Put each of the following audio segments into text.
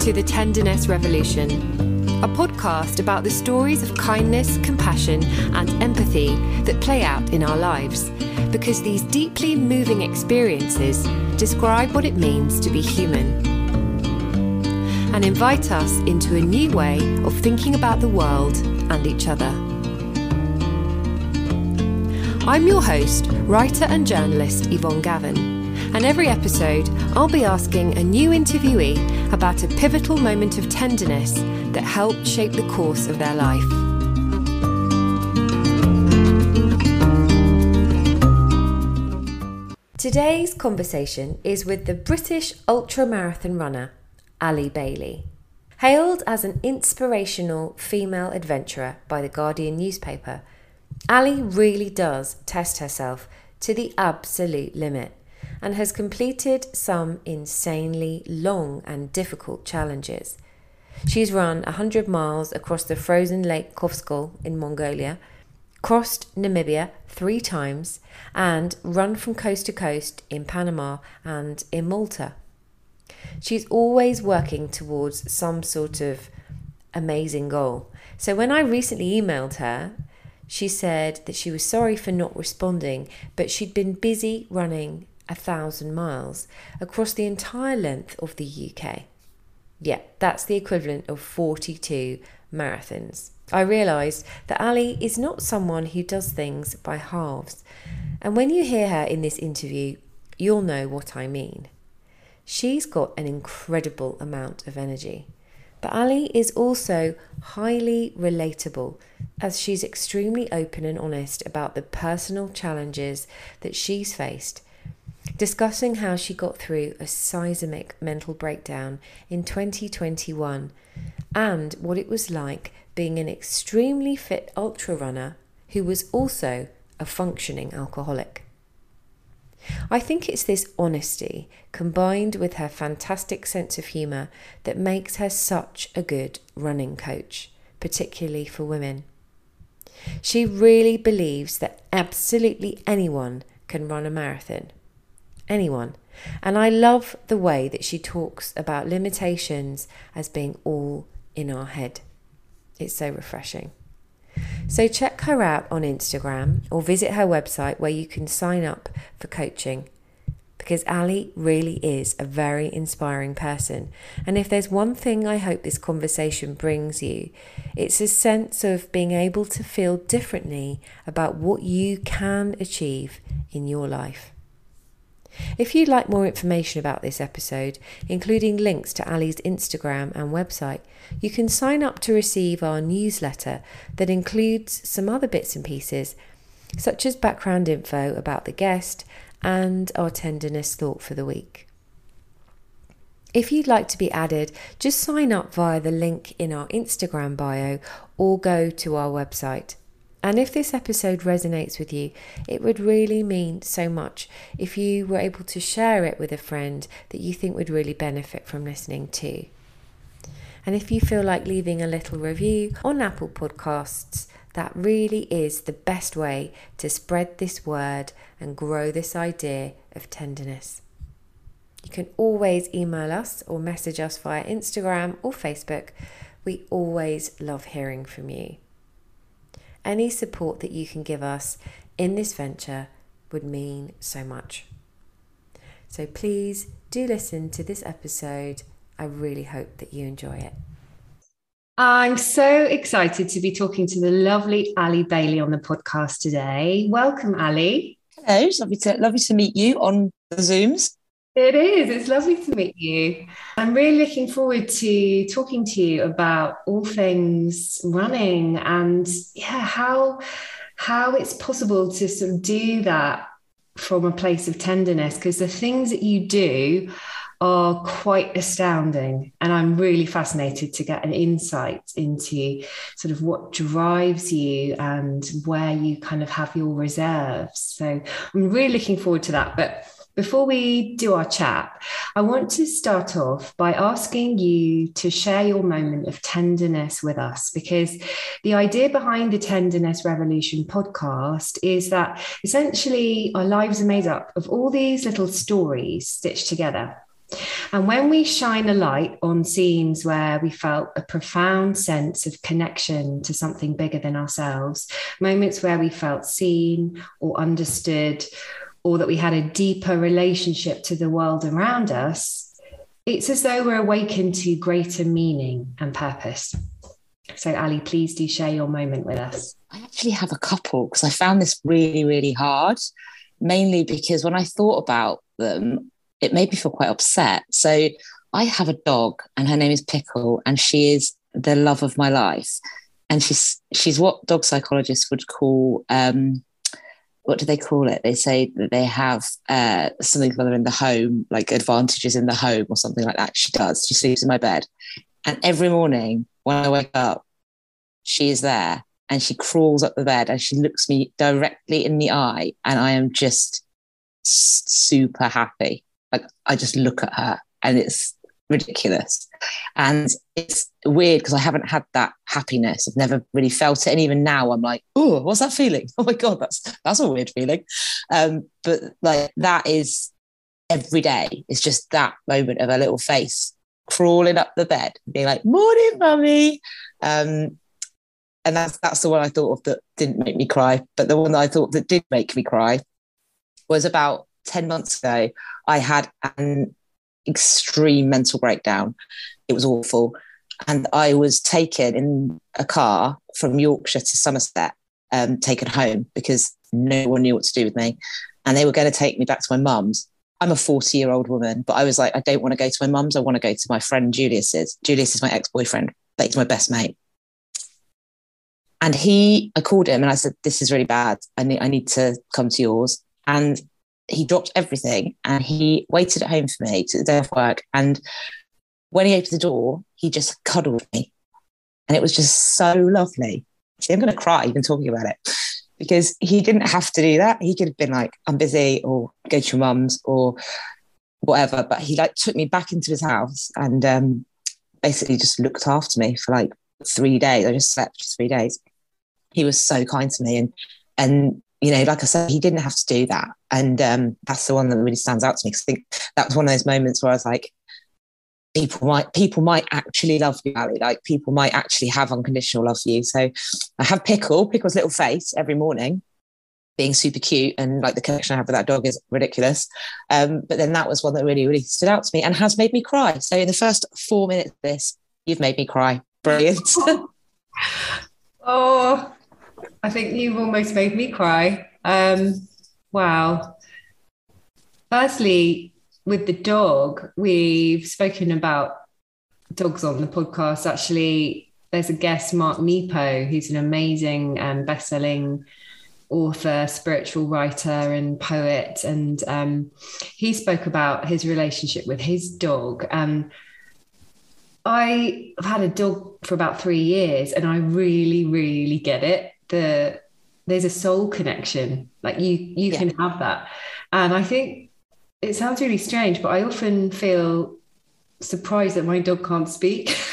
to The Tenderness Revolution, a podcast about the stories of kindness, compassion, and empathy that play out in our lives, because these deeply moving experiences describe what it means to be human and invite us into a new way of thinking about the world and each other. I'm your host, writer and journalist Yvonne Gavin and every episode I'll be asking a new interviewee about a pivotal moment of tenderness that helped shape the course of their life. Today's conversation is with the British ultra marathon runner Ali Bailey. Hailed as an inspirational female adventurer by the Guardian newspaper, Ali really does test herself to the absolute limit and has completed some insanely long and difficult challenges. She's run 100 miles across the frozen Lake Kovsgol in Mongolia, crossed Namibia three times, and run from coast to coast in Panama and in Malta. She's always working towards some sort of amazing goal. So when I recently emailed her, she said that she was sorry for not responding, but she'd been busy running a thousand miles across the entire length of the UK. Yeah, that's the equivalent of 42 marathons. I realised that Ali is not someone who does things by halves, and when you hear her in this interview, you'll know what I mean. She's got an incredible amount of energy. But Ali is also highly relatable as she's extremely open and honest about the personal challenges that she's faced discussing how she got through a seismic mental breakdown in 2021 and what it was like being an extremely fit ultra runner who was also a functioning alcoholic. I think it's this honesty combined with her fantastic sense of humour that makes her such a good running coach, particularly for women. She really believes that absolutely anyone can run a marathon anyone. And I love the way that she talks about limitations as being all in our head. It's so refreshing. So check her out on Instagram or visit her website where you can sign up for coaching because Ali really is a very inspiring person. And if there's one thing I hope this conversation brings you, it's a sense of being able to feel differently about what you can achieve in your life. If you'd like more information about this episode, including links to Ali's Instagram and website, you can sign up to receive our newsletter that includes some other bits and pieces, such as background info about the guest and our tenderness thought for the week. If you'd like to be added, just sign up via the link in our Instagram bio or go to our website. And if this episode resonates with you, it would really mean so much if you were able to share it with a friend that you think would really benefit from listening to. And if you feel like leaving a little review on Apple Podcasts, that really is the best way to spread this word and grow this idea of tenderness. You can always email us or message us via Instagram or Facebook. We always love hearing from you. Any support that you can give us in this venture would mean so much. So please do listen to this episode. I really hope that you enjoy it. I'm so excited to be talking to the lovely Ali Bailey on the podcast today. Welcome, Ali. Hello, it's lovely to, lovely to meet you on the Zooms. It is. It's lovely to meet you. I'm really looking forward to talking to you about all things running and yeah, how how it's possible to sort of do that from a place of tenderness because the things that you do are quite astounding. And I'm really fascinated to get an insight into sort of what drives you and where you kind of have your reserves. So I'm really looking forward to that. But before we do our chat, I want to start off by asking you to share your moment of tenderness with us because the idea behind the Tenderness Revolution podcast is that essentially our lives are made up of all these little stories stitched together. And when we shine a light on scenes where we felt a profound sense of connection to something bigger than ourselves, moments where we felt seen or understood, or that we had a deeper relationship to the world around us, it's as though we're awakened to greater meaning and purpose. So, Ali, please do share your moment with us. I actually have a couple because I found this really, really hard, mainly because when I thought about them, it made me feel quite upset. So, I have a dog and her name is Pickle, and she is the love of my life. And she's she's what dog psychologists would call um, what do they call it? They say that they have uh, something when in the home, like advantages in the home or something like that. She does. She sleeps in my bed. And every morning when I wake up, she is there and she crawls up the bed and she looks me directly in the eye. And I am just super happy. Like I just look at her and it's ridiculous. And it's weird because I haven't had that happiness. I've never really felt it. And even now I'm like, oh, what's that feeling? Oh my God, that's that's a weird feeling. Um, but like that is every day. It's just that moment of a little face crawling up the bed, being like, morning, mummy. Um, and that's that's the one I thought of that didn't make me cry. But the one that I thought that did make me cry was about 10 months ago. I had an extreme mental breakdown. It was awful. And I was taken in a car from Yorkshire to Somerset, um, taken home because no one knew what to do with me. And they were going to take me back to my mum's. I'm a 40 year old woman, but I was like, I don't want to go to my mum's. I want to go to my friend Julius's. Julius is my ex boyfriend, but he's my best mate. And he, I called him and I said, This is really bad. I need, I need to come to yours. And he dropped everything and he waited at home for me to the day of work. And when he opened the door, he just cuddled me. And it was just so lovely. See, I'm going to cry even talking about it because he didn't have to do that. He could have been like, I'm busy or go to your mum's or whatever. But he like took me back into his house and um, basically just looked after me for like three days. I just slept for three days. He was so kind to me. And, and you know, like I said, he didn't have to do that. And um, that's the one that really stands out to me. Because I think that was one of those moments where I was like, people might people might actually love you, Ali. Like people might actually have unconditional love for you. So I have Pickle, Pickle's little face every morning, being super cute, and like the connection I have with that dog is ridiculous. Um, but then that was one that really, really stood out to me and has made me cry. So in the first four minutes of this, you've made me cry. Brilliant. oh, I think you've almost made me cry. Um, wow. Firstly, with the dog, we've spoken about dogs on the podcast. Actually, there's a guest, Mark Nepo, who's an amazing and um, best-selling author, spiritual writer, and poet. And um, he spoke about his relationship with his dog. And I've had a dog for about three years, and I really, really get it the there's a soul connection. Like you you yeah. can have that. And i think it sounds really strange but i often feel surprised that my dog can't speak.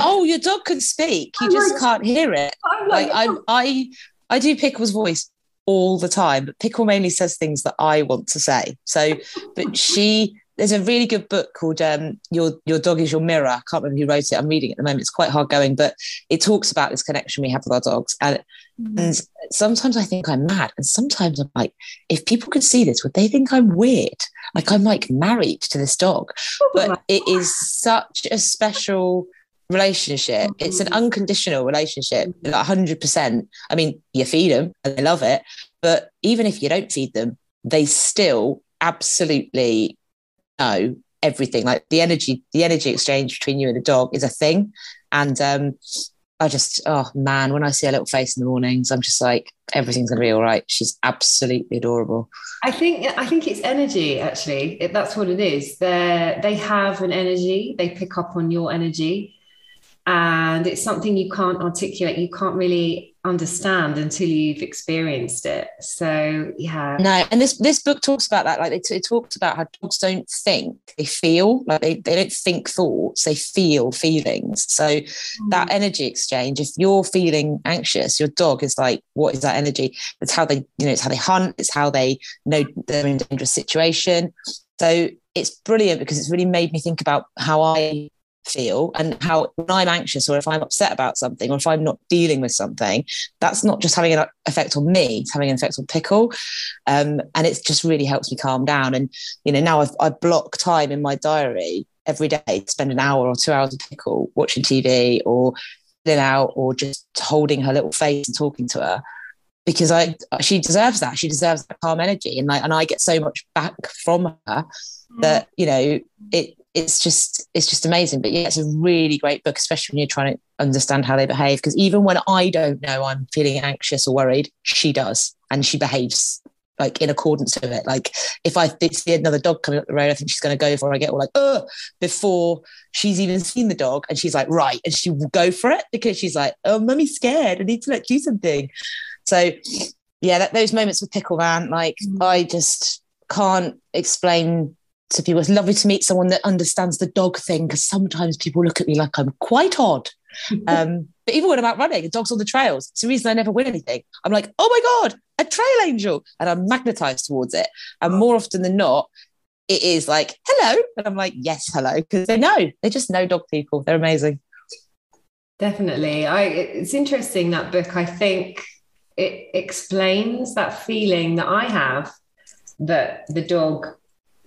Oh your dog can speak. You I'm just like, can't hear it. I'm like, like I, oh. I i do pickle's voice all the time but pickle mainly says things that i want to say. So but she there's a really good book called um, Your Your Dog Is Your Mirror. I can't remember who wrote it. I'm reading it at the moment. It's quite hard going, but it talks about this connection we have with our dogs. And, mm-hmm. and sometimes I think I'm mad. And sometimes I'm like, if people could see this, would they think I'm weird? Like I'm like married to this dog. But it is such a special relationship. Mm-hmm. It's an mm-hmm. unconditional relationship, like 100%. I mean, you feed them and they love it. But even if you don't feed them, they still absolutely know everything. Like the energy the energy exchange between you and the dog is a thing. And um I just oh man when I see a little face in the mornings I'm just like everything's gonna be all right. She's absolutely adorable. I think I think it's energy actually. It, that's what it is. They they have an energy. They pick up on your energy. And it's something you can't articulate. You can't really understand until you've experienced it. So yeah. No and this this book talks about that like it, it talks about how dogs don't think they feel like they, they don't think thoughts they feel feelings. So mm. that energy exchange if you're feeling anxious your dog is like what is that energy? It's how they you know it's how they hunt it's how they know they're in a dangerous situation. So it's brilliant because it's really made me think about how I feel and how when I'm anxious or if I'm upset about something or if I'm not dealing with something, that's not just having an effect on me, it's having an effect on Pickle. Um, and it just really helps me calm down. And, you know, now I've, I block time in my diary every day to spend an hour or two hours with Pickle watching TV or in out or just holding her little face and talking to her because I she deserves that. She deserves that calm energy, and like and I get so much back from her that you know it it's just it's just amazing. But yeah, it's a really great book, especially when you're trying to understand how they behave. Because even when I don't know I'm feeling anxious or worried, she does, and she behaves like in accordance with it. Like if I see another dog coming up the road, I think she's going to go for it. I get all like, oh, before she's even seen the dog, and she's like, right, and she will go for it because she's like, oh, mummy's scared. I need to like do something. So yeah, that, those moments with Pickle Van, like mm. I just can't explain to people. It's lovely to meet someone that understands the dog thing because sometimes people look at me like I'm quite odd. um, but even when I'm out running, dogs on the trails, it's the reason I never win anything. I'm like, oh my God, a trail angel. And I'm magnetized towards it. And more often than not, it is like, hello. And I'm like, yes, hello. Because they know, they just know dog people. They're amazing. Definitely. I it's interesting that book. I think it explains that feeling that I have that the dog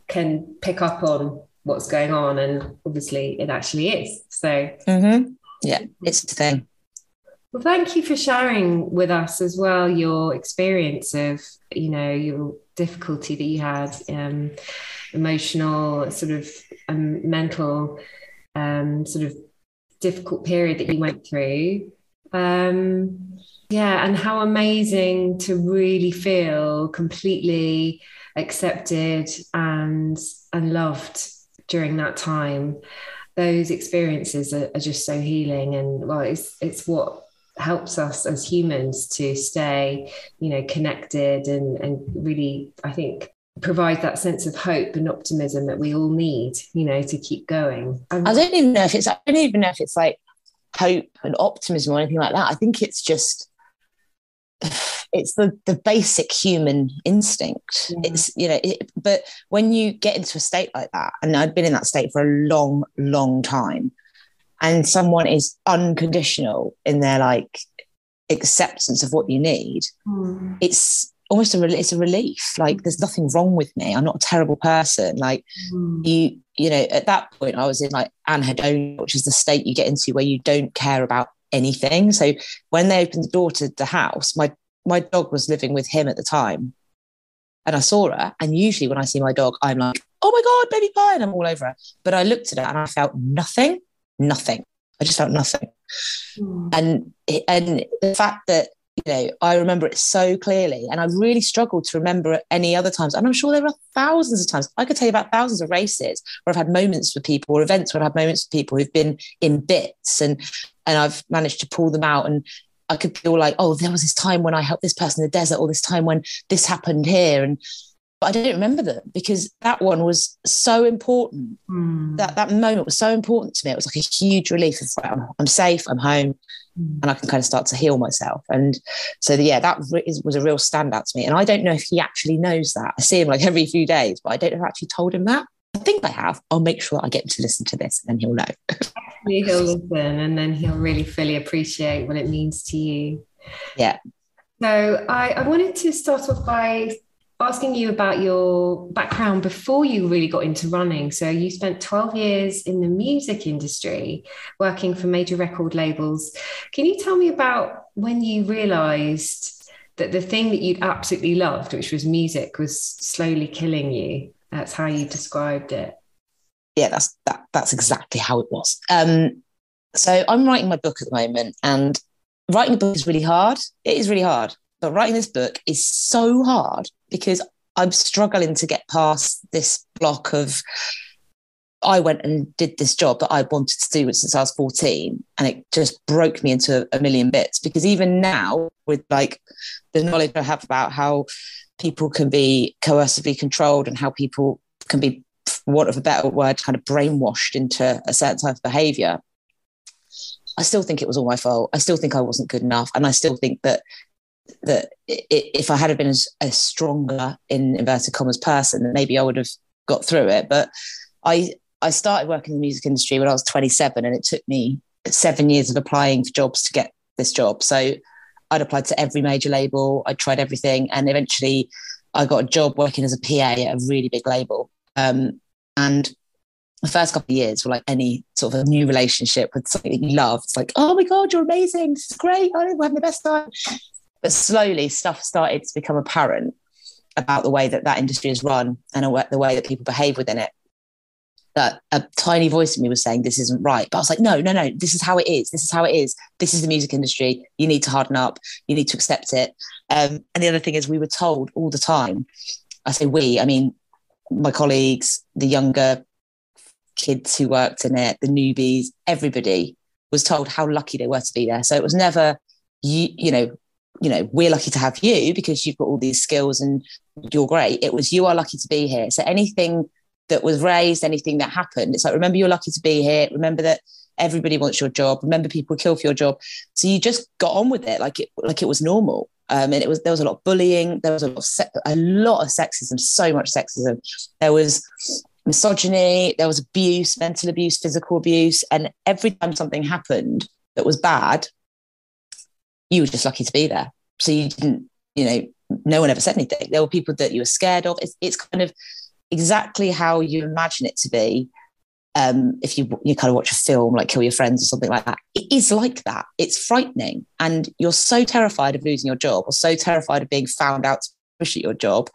can pick up on what's going on and obviously it actually is. So mm-hmm. yeah it's the thing. Well thank you for sharing with us as well your experience of you know your difficulty that you had um, emotional sort of um, mental um, sort of difficult period that you went through. Um, yeah and how amazing to really feel completely accepted and and loved during that time. Those experiences are, are, just so healing and well it's it's what helps us as humans to stay you know connected and and really i think provide that sense of hope and optimism that we all need you know to keep going. I don't even know if it's i don't even know if it's like hope and optimism or anything like that. I think it's just it's the the basic human instinct yeah. it's you know it, but when you get into a state like that and i've been in that state for a long long time and someone is unconditional in their like acceptance of what you need mm. it's almost a it's a relief like there's nothing wrong with me i'm not a terrible person like mm. you you know at that point i was in like anhedonia which is the state you get into where you don't care about anything. So when they opened the door to the house, my my dog was living with him at the time. And I saw her. And usually when I see my dog, I'm like, oh my God, baby pie. And I'm all over her. But I looked at her and I felt nothing, nothing. I just felt nothing. Mm. And and the fact that you know, I remember it so clearly. And I really struggled to remember any other times. And I'm sure there are thousands of times. I could tell you about thousands of races where I've had moments with people or events where I've had moments with people who've been in bits and and I've managed to pull them out. And I could feel like, oh, there was this time when I helped this person in the desert, or this time when this happened here. And but I didn't remember them because that one was so important. Mm. That that moment was so important to me. It was like a huge relief. I'm, I'm safe, I'm home. Mm. and I can kind of start to heal myself. And so yeah, that was a real standout to me. And I don't know if he actually knows that. I see him like every few days, but I don't know if I actually told him that. I think I have. I'll make sure I get him to listen to this, and then he'll know. he'll listen, and then he'll really fully appreciate what it means to you. Yeah. So I, I wanted to start off by asking you about your background before you really got into running. So you spent 12 years in the music industry working for major record labels. Can you tell me about when you realized that the thing that you'd absolutely loved, which was music, was slowly killing you? That's how you described it. Yeah, that's that, that's exactly how it was. Um, so I'm writing my book at the moment, and writing a book is really hard. It is really hard but writing this book is so hard because I'm struggling to get past this block of I went and did this job that I wanted to do since I was 14 and it just broke me into a million bits because even now with like the knowledge I have about how people can be coercively controlled and how people can be want of a better word kind of brainwashed into a certain type of behavior I still think it was all my fault. I still think I wasn't good enough. And I still think that that if I had been a, stronger in inverted commas person, then maybe I would have got through it. But I I started working in the music industry when I was 27, and it took me seven years of applying for jobs to get this job. So I'd applied to every major label, I tried everything, and eventually I got a job working as a PA at a really big label. Um, and the first couple of years were like any sort of a new relationship with something that you love. It's like, oh my God, you're amazing. This is great. I we're having the best time. But slowly stuff started to become apparent about the way that that industry is run and the way that people behave within it. That a tiny voice in me was saying this isn't right. But I was like, no, no, no, this is how it is. This is how it is. This is the music industry. You need to harden up. You need to accept it. Um, and the other thing is, we were told all the time. I say we, I mean, my colleagues, the younger kids who worked in it, the newbies, everybody was told how lucky they were to be there. So it was never you, you know, you know, we're lucky to have you because you've got all these skills and you're great. It was you are lucky to be here. So anything that was raised, anything that happened, it's like remember you're lucky to be here. Remember that everybody wants your job. Remember people kill for your job. So you just got on with it like it like it was normal. Um, and it was there was a lot of bullying. There was a lot of se- a lot of sexism. So much sexism. There was misogyny, there was abuse, mental abuse, physical abuse. And every time something happened that was bad, you were just lucky to be there. So you didn't, you know, no one ever said anything. There were people that you were scared of. It's, it's kind of exactly how you imagine it to be. Um, if you you kind of watch a film like Kill Your Friends or something like that, it is like that. It's frightening, and you're so terrified of losing your job, or so terrified of being found out to push at your job,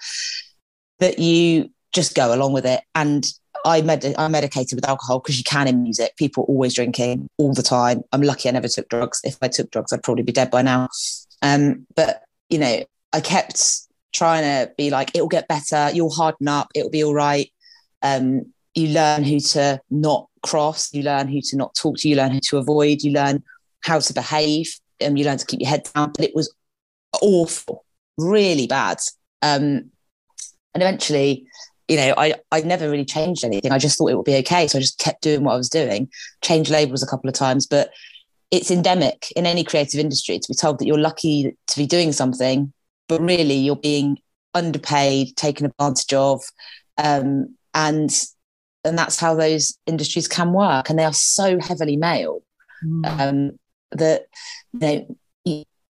that you just go along with it. And I med- I medicated with alcohol because you can in music. People always drinking all the time. I'm lucky I never took drugs. If I took drugs, I'd probably be dead by now. Um, but you know, I kept trying to be like, it'll get better. You'll harden up. It'll be all right. Um, you learn who to not cross. You learn who to not talk to. You learn who to avoid. You learn how to behave. And um, you learn to keep your head down. But it was awful, really bad. Um, and eventually, you know, I, I never really changed anything. I just thought it would be okay. So I just kept doing what I was doing, changed labels a couple of times. But it's endemic in any creative industry to be told that you're lucky to be doing something, but really you're being underpaid, taken advantage of. Um, and and that's how those industries can work. And they are so heavily male mm. um, that you know,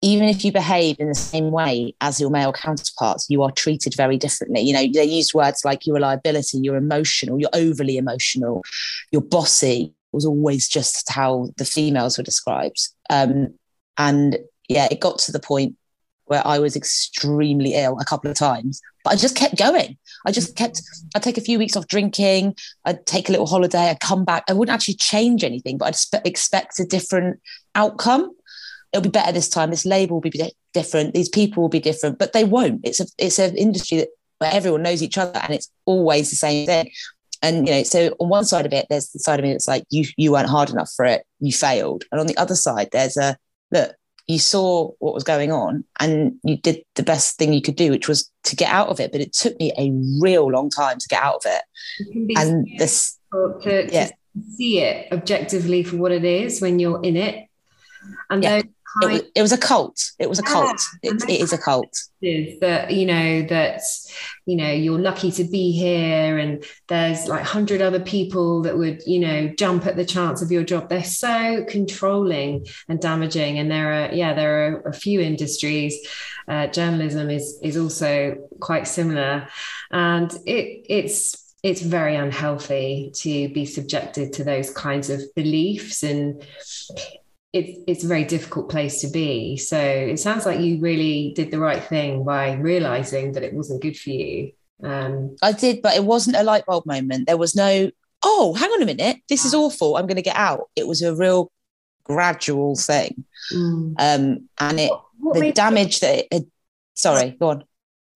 even if you behave in the same way as your male counterparts, you are treated very differently. You know, they use words like your reliability, you're emotional, you're overly emotional, you're bossy. It was always just how the females were described. Um, and yeah, it got to the point where I was extremely ill a couple of times, but I just kept going. I just kept, I'd take a few weeks off drinking, I'd take a little holiday, I'd come back. I wouldn't actually change anything, but I'd expect a different outcome it'll be better this time. This label will be different. These people will be different, but they won't. It's a it's an industry that where everyone knows each other, and it's always the same thing. And you know, so on one side of it, there's the side of me that's like you you weren't hard enough for it, you failed. And on the other side, there's a look, you saw what was going on and you did the best thing you could do, which was to get out of it. But it took me a real long time to get out of it. And this to, yeah. to see it objectively for what it is when you're in it. And yeah. those it was, it was a cult. It was a cult. It, it is a cult. That you know that you know you're lucky to be here, and there's like hundred other people that would you know jump at the chance of your job. They're so controlling and damaging, and there are yeah there are a few industries. Uh, journalism is is also quite similar, and it it's it's very unhealthy to be subjected to those kinds of beliefs and it's it's a very difficult place to be. So it sounds like you really did the right thing by realizing that it wasn't good for you. Um, I did, but it wasn't a light bulb moment. There was no, oh, hang on a minute, this is awful. I'm going to get out. It was a real gradual thing, mm. um, and it what, the damage that it had, sorry, go on.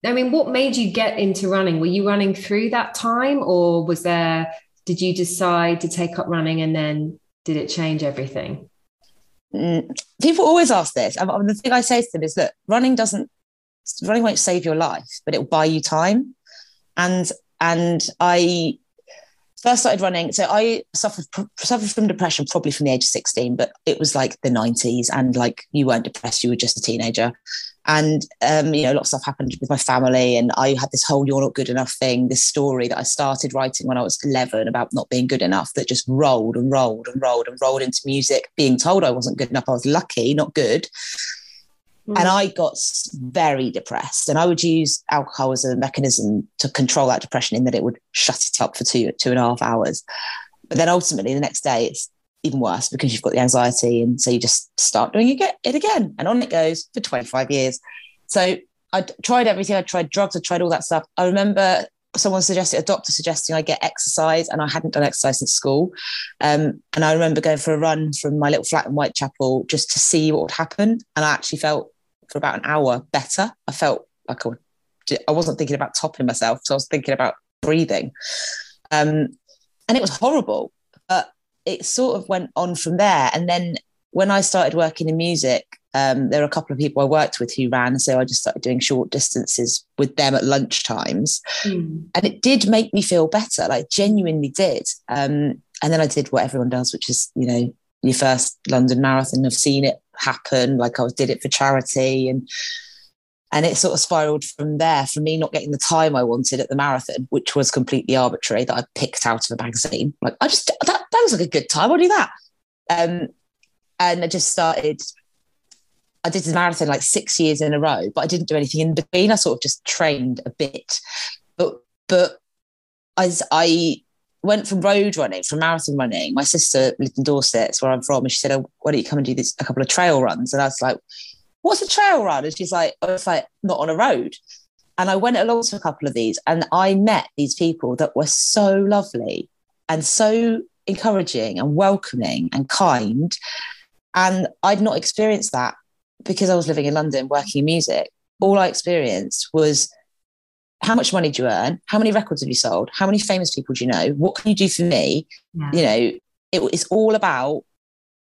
I mean, what made you get into running? Were you running through that time, or was there? Did you decide to take up running, and then did it change everything? Mm, people always ask this. And the thing I say to them is that running doesn't, running won't save your life, but it will buy you time. And and I, first started running. So I suffered suffered from depression probably from the age of 16, but it was like the 90s and like you weren't depressed, you were just a teenager. And um, you know, a lot of stuff happened with my family, and I had this whole "you're not good enough" thing, this story that I started writing when I was 11 about not being good enough, that just rolled and rolled and rolled and rolled into music. Being told I wasn't good enough, I was lucky, not good. Mm. And I got very depressed, and I would use alcohol as a mechanism to control that depression, in that it would shut it up for two two and a half hours. But then ultimately, the next day, it's even worse because you've got the anxiety, and so you just start doing it again, and on it goes for twenty five years. So I tried everything. I tried drugs. I tried all that stuff. I remember someone suggested a doctor suggesting I get exercise, and I hadn't done exercise since school. Um, and I remember going for a run from my little flat in Whitechapel just to see what would happen, and I actually felt for about an hour better. I felt like I, would, I wasn't thinking about topping myself, so I was thinking about breathing. Um, and it was horrible, but it sort of went on from there. And then when I started working in music, um, there were a couple of people I worked with who ran, so I just started doing short distances with them at lunch times, mm. and it did make me feel better. Like genuinely did. Um, and then I did what everyone does, which is you know your first London marathon. I've seen it happen. Like I did it for charity and and it sort of spiraled from there for me not getting the time I wanted at the marathon, which was completely arbitrary that I picked out of a magazine. Like I just that that was like a good time. I'll do that. Um, and I just started. I did the marathon like six years in a row, but I didn't do anything in between. I sort of just trained a bit, but but as I went from road running, from marathon running. My sister lived in Dorset, where I'm from, and she said, oh, "Why don't you come and do this a couple of trail runs?" And I was like, "What's a trail run?" And she's like, "Oh, it's like not on a road." And I went along to a couple of these, and I met these people that were so lovely and so encouraging and welcoming and kind. And I'd not experienced that because I was living in London working in music. All I experienced was how much money do you earn? How many records have you sold? How many famous people do you know? What can you do for me? Yeah. You know, it, it's all about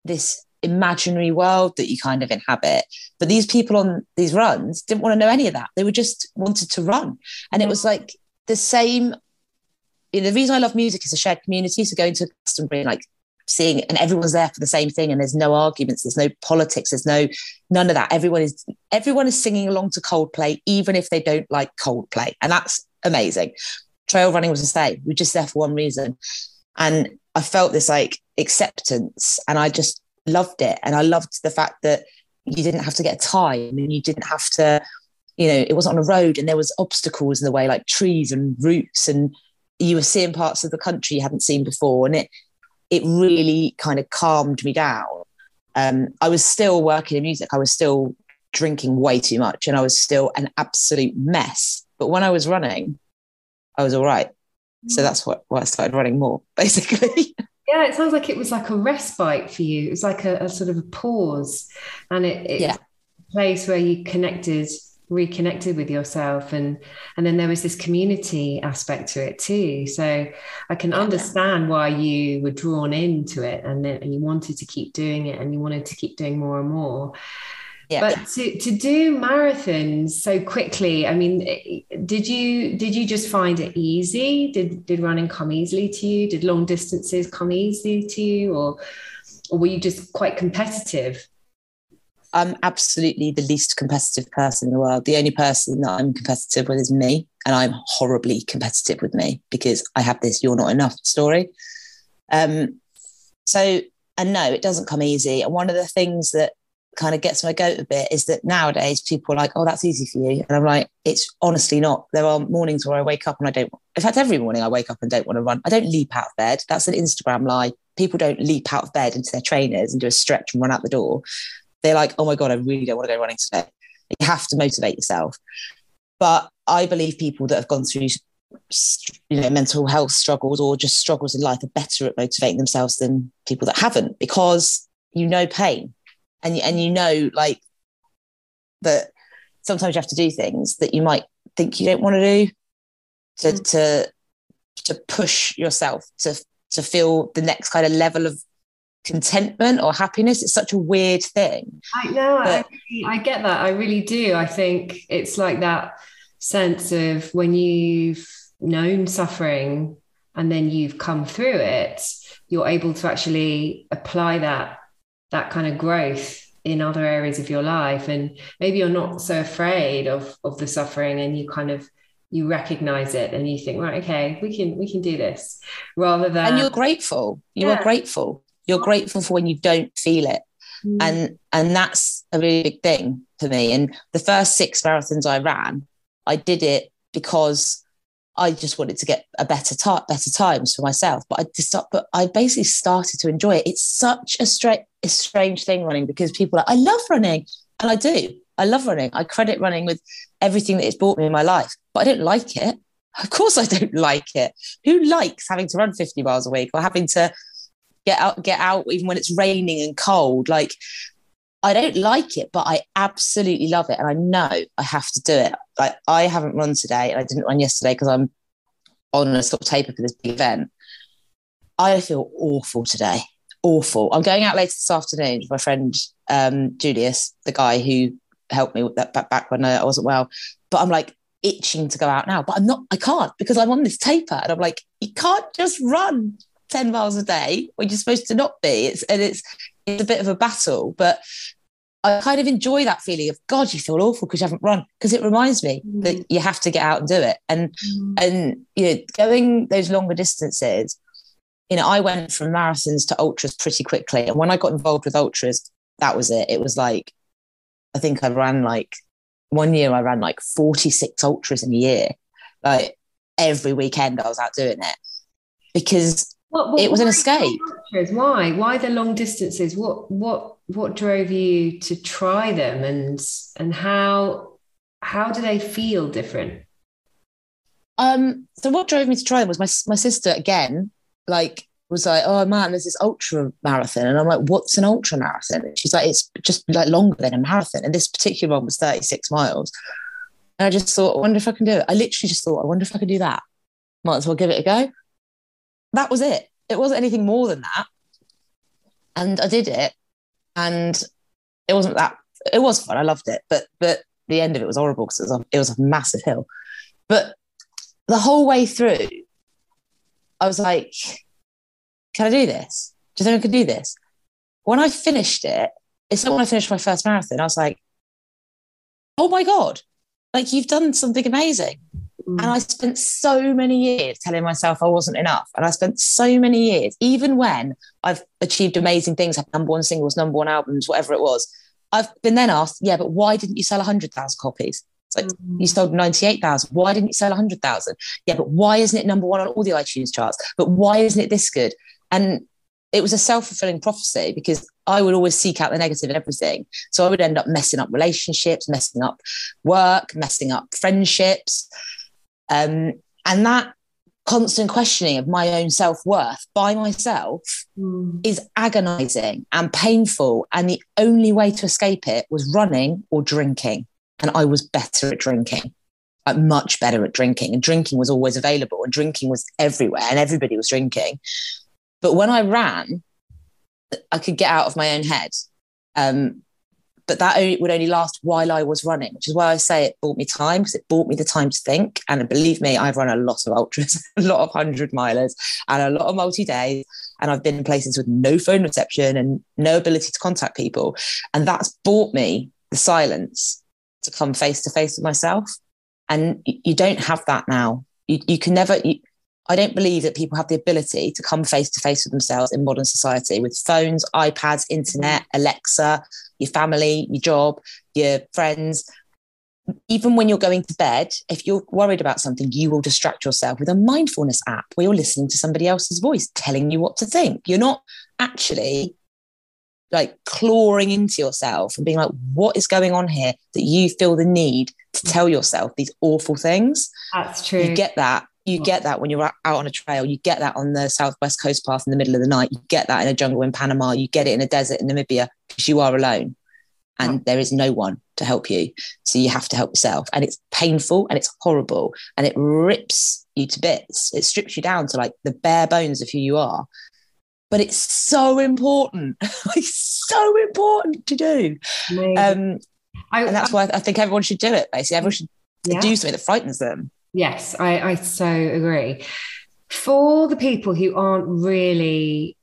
this imaginary world that you kind of inhabit. But these people on these runs didn't want to know any of that. They were just wanted to run. And it was like the same. You know, the reason I love music is a shared community. So going to Glastonbury and like seeing and everyone's there for the same thing and there's no arguments there's no politics there's no none of that. Everyone is everyone is singing along to coldplay even if they don't like coldplay and that's amazing. Trail running was the same. We are just there for one reason and i felt this like acceptance and i just loved it. And i loved the fact that you didn't have to get time and you didn't have to you know it wasn't on a road and there was obstacles in the way like trees and roots and you were seeing parts of the country you hadn't seen before and it it really kind of calmed me down. Um, I was still working in music. I was still drinking way too much and I was still an absolute mess. But when I was running, I was all right. So that's what, why I started running more, basically. Yeah, it sounds like it was like a respite for you. It was like a, a sort of a pause, and it, it yeah. a place where you connected reconnected with yourself and and then there was this community aspect to it too. So i can understand why you were drawn into it and then and you wanted to keep doing it and you wanted to keep doing more and more. Yeah. but to, to do marathons so quickly i mean eh, did you did you just find it easy? Did did running come easily to you? Did long distances come easily to you? Or or were you just quite competitive I'm absolutely the least competitive person in the world. The only person that I'm competitive with is me. And I'm horribly competitive with me because I have this you're not enough story. Um, so, and no, it doesn't come easy. And one of the things that kind of gets my goat a bit is that nowadays people are like, oh, that's easy for you. And I'm like, it's honestly not. There are mornings where I wake up and I don't, in fact, every morning I wake up and don't want to run. I don't leap out of bed. That's an Instagram lie. People don't leap out of bed into their trainers and do a stretch and run out the door they're like, oh my God, I really don't want to go running today. You have to motivate yourself. But I believe people that have gone through you know mental health struggles or just struggles in life are better at motivating themselves than people that haven't because you know pain and and you know like that sometimes you have to do things that you might think you don't want to do to mm. to to push yourself to to feel the next kind of level of contentment or happiness. It's such a weird thing. I know. But, I, I get that. I really do. I think it's like that sense of when you've known suffering and then you've come through it, you're able to actually apply that that kind of growth in other areas of your life and maybe you're not so afraid of of the suffering and you kind of you recognize it and you think right okay we can we can do this rather than and you're grateful you yeah. are grateful you're grateful for when you don't feel it mm. and and that's a really big thing for me and the first six marathons i ran i did it because I just wanted to get a better time, better times for myself. But I just, but I basically started to enjoy it. It's such a straight, a strange thing running because people are, I love running, and I do. I love running. I credit running with everything that it's brought me in my life, but I don't like it. Of course, I don't like it. Who likes having to run 50 miles a week or having to get out, get out even when it's raining and cold? Like, I don't like it, but I absolutely love it. And I know I have to do it. Like, I haven't run today and I didn't run yesterday because I'm on a sort of taper for this big event. I feel awful today. Awful. I'm going out later this afternoon with my friend um, Julius, the guy who helped me with that back, back when I wasn't well. But I'm like itching to go out now, but I'm not, I can't because I'm on this taper. And I'm like, you can't just run 10 miles a day when you're supposed to not be. It's and it's it's a bit of a battle. But I kind of enjoy that feeling of God, you feel awful because you haven't run because it reminds me mm. that you have to get out and do it. And mm. and you know, going those longer distances, you know, I went from marathons to ultras pretty quickly. And when I got involved with ultras, that was it. It was like I think I ran like one year I ran like 46 ultras in a year. Like every weekend I was out doing it because what, what, it was an escape. Why? Why the long distances? What what what drove you to try them and and how how do they feel different? Um so what drove me to try them was my my sister again like was like, oh man, there's this ultra marathon. And I'm like, what's an ultra marathon? And she's like, it's just like longer than a marathon. And this particular one was 36 miles. And I just thought, I wonder if I can do it. I literally just thought, I wonder if I can do that. Might as well give it a go. That was it. It wasn't anything more than that. And I did it. And it wasn't that, it was fun. I loved it. But, but the end of it was horrible because it was a, it was a massive hill. But the whole way through, I was like, can I do this? Do you think I could do this? When I finished it, it's like when I finished my first marathon, I was like, oh my God, like you've done something amazing. Mm. And I spent so many years telling myself I wasn't enough. And I spent so many years, even when I've achieved amazing things, had number one singles, number one albums, whatever it was, I've been then asked, yeah, but why didn't you sell 100,000 copies? It's like mm. you sold 98,000. Why didn't you sell 100,000? Yeah, but why isn't it number one on all the iTunes charts? But why isn't it this good? And it was a self-fulfilling prophecy because I would always seek out the negative in everything. So I would end up messing up relationships, messing up work, messing up friendships. Um, and that constant questioning of my own self-worth by myself mm. is agonizing and painful. And the only way to escape it was running or drinking. And I was better at drinking. Like much better at drinking. And drinking was always available and drinking was everywhere and everybody was drinking. But when I ran, I could get out of my own head. Um, but that only, would only last while I was running, which is why I say it bought me time because it bought me the time to think. And believe me, I've run a lot of ultras, a lot of hundred milers, and a lot of multi days. And I've been in places with no phone reception and no ability to contact people. And that's bought me the silence to come face to face with myself. And you don't have that now. You, you can never, you, I don't believe that people have the ability to come face to face with themselves in modern society with phones, iPads, internet, Alexa, your family, your job, your friends. Even when you're going to bed, if you're worried about something, you will distract yourself with a mindfulness app where you're listening to somebody else's voice telling you what to think. You're not actually like clawing into yourself and being like, what is going on here that you feel the need to tell yourself these awful things? That's true. You get that you get that when you're out on a trail. You get that on the Southwest Coast Path in the middle of the night. You get that in a jungle in Panama. You get it in a desert in Namibia because you are alone and there is no one to help you. So you have to help yourself. And it's painful and it's horrible and it rips you to bits. It strips you down to like the bare bones of who you are. But it's so important. it's so important to do. Um, I, and that's why I think everyone should do it, basically. Everyone should yeah. do something that frightens them. Yes, I, I so agree. For the people who aren't really,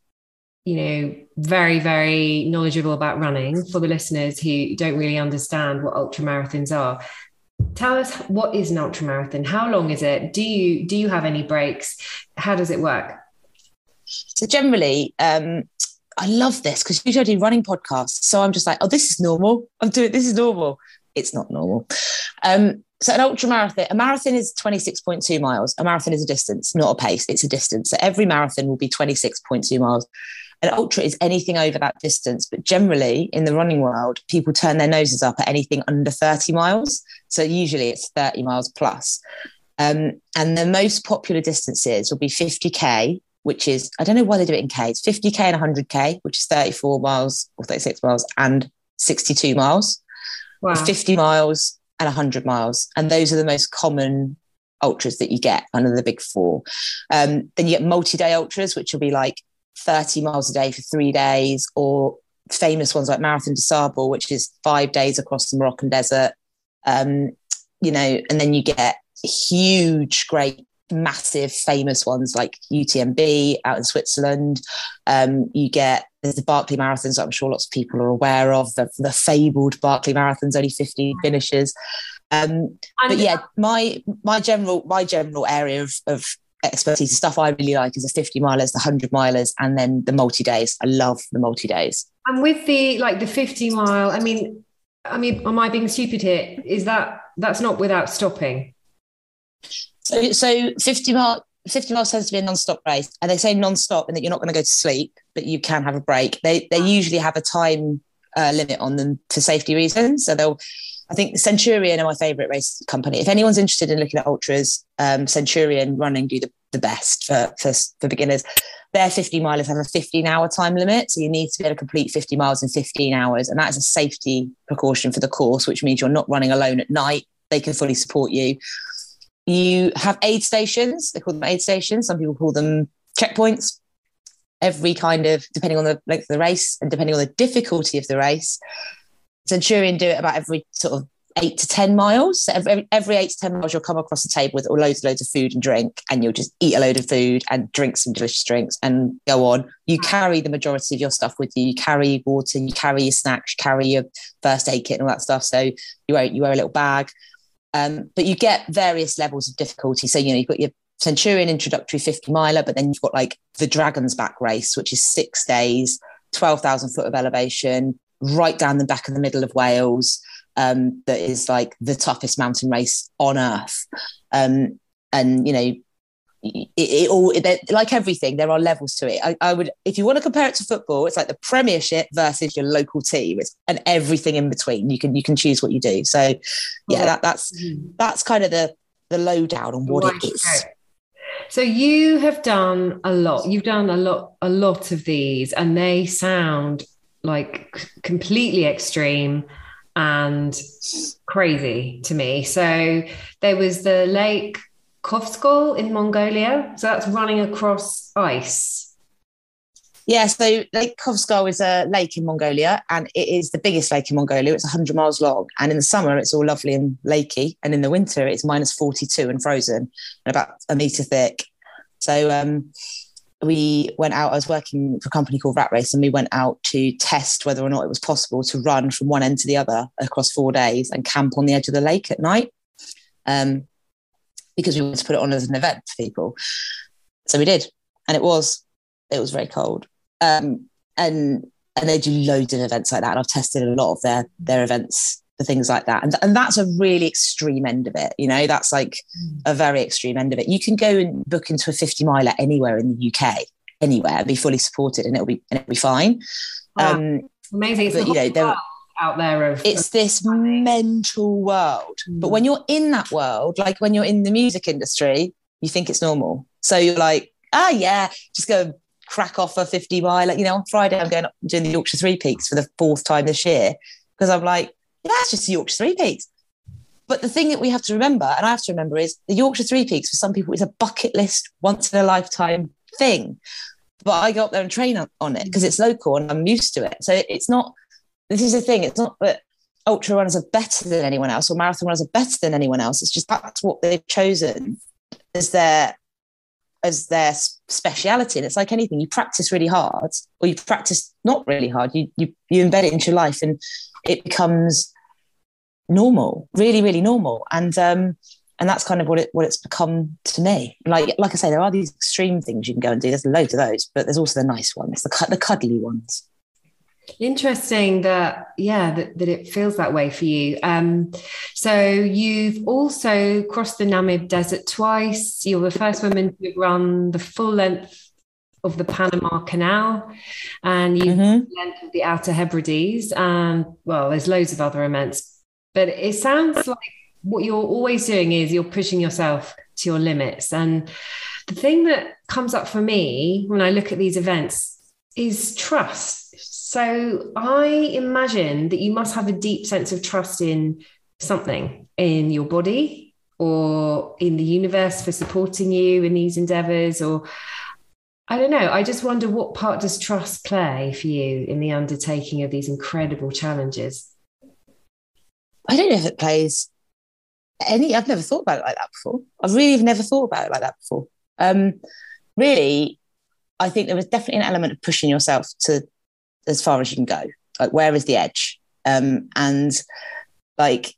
you know, very, very knowledgeable about running, for the listeners who don't really understand what ultra marathons are, tell us what is an ultra marathon? How long is it? Do you do you have any breaks? How does it work? So generally, um, I love this because usually do running podcasts. So I'm just like, oh, this is normal. I'm doing this is normal. It's not normal. Um, so an ultra marathon, a marathon is 26.2 miles. A marathon is a distance, not a pace. It's a distance. So every marathon will be 26.2 miles. An ultra is anything over that distance, but generally in the running world, people turn their noses up at anything under 30 miles. So usually it's 30 miles plus. Um, and the most popular distances will be 50k, which is I don't know why they do it in K. It's 50k and 100k, which is 34 miles or 36 miles and 62 miles. Wow. 50 miles and 100 miles, and those are the most common ultras that you get under the big four. Um, then you get multi-day ultras, which will be like 30 miles a day for three days, or famous ones like Marathon des Sables, which is five days across the Moroccan desert. Um, you know, and then you get huge, great massive famous ones like UTMB out in Switzerland. Um, you get there's the Barkley marathons I'm sure lots of people are aware of the, the fabled Barkley marathons, only 15 finishes. Um, but yeah, my my general my general area of, of expertise, the stuff I really like is the 50 milers, the 100 milers, and then the multi days. I love the multi days. And with the like the 50 mile, I mean, I mean, am I being stupid here? Is that that's not without stopping? So, so 50 mile, 50 miles tends to be a non-stop race and they say non-stop and that you're not going to go to sleep but you can have a break they they usually have a time uh, limit on them for safety reasons so they'll I think Centurion are my favorite race company. If anyone's interested in looking at ultras, um, Centurion running do the, the best for, for, for beginners. Their 50 milers have a 15 hour time limit. So you need to be able to complete 50 miles in 15 hours. And that is a safety precaution for the course, which means you're not running alone at night. They can fully support you. You have aid stations. They call them aid stations. Some people call them checkpoints. Every kind of, depending on the length of the race and depending on the difficulty of the race. Centurion do it about every sort of eight to 10 miles. So every, every eight to 10 miles, you'll come across a table with loads loads of food and drink, and you'll just eat a load of food and drink some delicious drinks and go on. You carry the majority of your stuff with you. You carry water, you carry your snacks, you carry your first aid kit and all that stuff. So you wear, you wear a little bag. Um, but you get various levels of difficulty. So, you know, you've got your Centurion introductory 50 miler, but then you've got like the Dragon's Back race, which is six days, 12,000 foot of elevation, right down the back of the middle of Wales. Um, that is like the toughest mountain race on earth. Um, and, you know, it, it all it, like everything there are levels to it I, I, would if you want to compare it to football it's like the premiership versus your local team it's, and everything in between you can you can choose what you do so yeah that, that's mm-hmm. that's kind of the the lowdown on what it is so you have done a lot you've done a lot a lot of these and they sound like completely extreme and crazy to me so there was the lake Khovsgol in Mongolia. So that's running across ice. Yeah, so Lake Khovsgol is a lake in Mongolia and it is the biggest lake in Mongolia. It's 100 miles long. And in the summer, it's all lovely and lakey. And in the winter, it's minus 42 and frozen and about a metre thick. So um, we went out, I was working for a company called Rat Race, and we went out to test whether or not it was possible to run from one end to the other across four days and camp on the edge of the lake at night. Um, because we wanted to put it on as an event for people. So we did, and it was it was very cold. Um, and and they do loads of events like that. And I've tested a lot of their their events for things like that. And, and that's a really extreme end of it. You know, that's like mm. a very extreme end of it. You can go and book into a 50 miler anywhere in the UK, anywhere, be fully supported and it'll be and it'll be fine. Wow. Um, Amazing. It's but, you know, there, out there of it's this mental world mm. but when you're in that world like when you're in the music industry you think it's normal so you're like ah yeah just go crack off a 50 mile like you know on friday i'm going up doing the yorkshire three peaks for the fourth time this year because i'm like yeah it's just the yorkshire three peaks but the thing that we have to remember and i have to remember is the yorkshire three peaks for some people is a bucket list once in a lifetime thing but i go up there and train on it because it's local and i'm used to it so it's not this is the thing. It's not that ultra runners are better than anyone else or marathon runners are better than anyone else. It's just that's what they've chosen as their as their speciality. And it's like anything, you practice really hard or you practice not really hard. You, you, you embed it into your life and it becomes normal, really, really normal. And, um, and that's kind of what it what it's become to me. Like like I say, there are these extreme things you can go and do. There's loads of those, but there's also the nice ones, the the cuddly ones. Interesting that, yeah, that, that it feels that way for you. Um, so you've also crossed the Namib Desert twice. You're the first woman to run the full length of the Panama Canal, and you mm-hmm. the length of the Outer Hebrides. And well, there's loads of other events, but it sounds like what you're always doing is you're pushing yourself to your limits. And the thing that comes up for me when I look at these events is trust so I imagine that you must have a deep sense of trust in something in your body or in the universe for supporting you in these endeavors or I don't know. I just wonder what part does trust play for you in the undertaking of these incredible challenges? I don't know if it plays any. I've never thought about it like that before. I've really never thought about it like that before. Um, really, I think there was definitely an element of pushing yourself to as far as you can go. Like, where is the edge? Um, and like,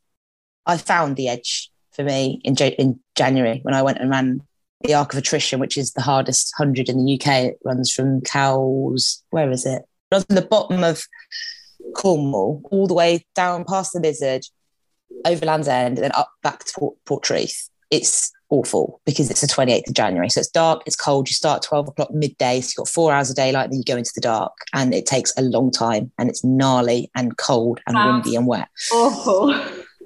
I found the edge for me in, in January when I went and ran the Arc of Attrition, which is the hardest hundred in the UK. It runs from Cowes, where is it? It runs from the bottom of Cornwall all the way down past the Lizard, over Land's End, and then up back to Port, Portreath. It's awful because it's the 28th of January. So it's dark, it's cold. You start 12 o'clock midday. So you've got four hours of daylight, then you go into the dark. And it takes a long time and it's gnarly and cold and windy and wet. Awful.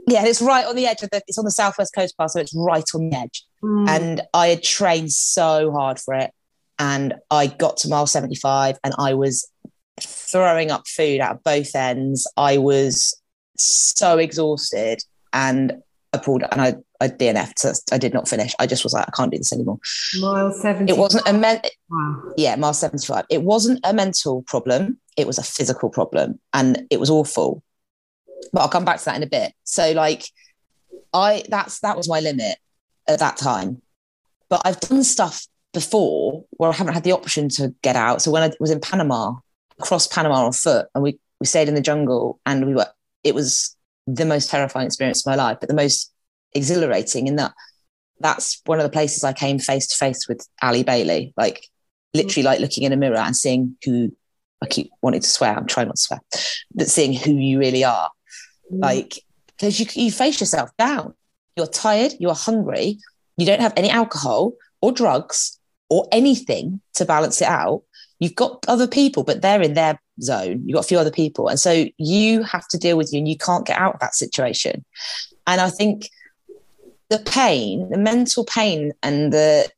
Yeah, it's right on the edge of the, it's on the Southwest Coast Path. So it's right on the edge. Mm. And I had trained so hard for it. And I got to mile 75 and I was throwing up food out of both ends. I was so exhausted and I pulled and I I DNF'd. So I did not finish. I just was like, I can't do this anymore. Mile 70. It wasn't a men- wow. yeah, mile 75. It wasn't a mental problem. It was a physical problem. And it was awful. But I'll come back to that in a bit. So like I that's that was my limit at that time. But I've done stuff before where I haven't had the option to get out. So when I was in Panama, across Panama on foot, and we we stayed in the jungle and we were it was the most terrifying experience of my life, but the most exhilarating in that that's one of the places I came face to face with Ali Bailey, like literally like looking in a mirror and seeing who I keep wanting to swear, I'm trying not to swear, but seeing who you really are. Mm. Like, because you, you face yourself down. You're tired, you're hungry, you don't have any alcohol or drugs or anything to balance it out. You've got other people, but they're in their zone. You've got a few other people. And so you have to deal with you and you can't get out of that situation. And I think the pain, the mental pain and the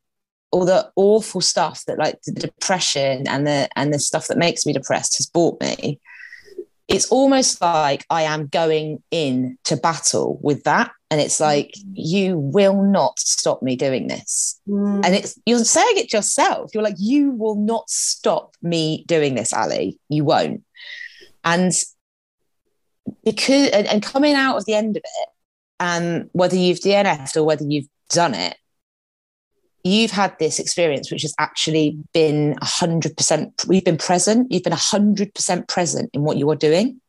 all the awful stuff that like the depression and the and the stuff that makes me depressed has brought me it's almost like i am going in to battle with that and it's like you will not stop me doing this. Mm. and it's you're saying it yourself. You're like you will not stop me doing this ali. You won't. And because and, and coming out of the end of it and whether you've DNF'd or whether you've done it, you've had this experience which has actually been 100%, we've been present, you've been 100% present in what you are doing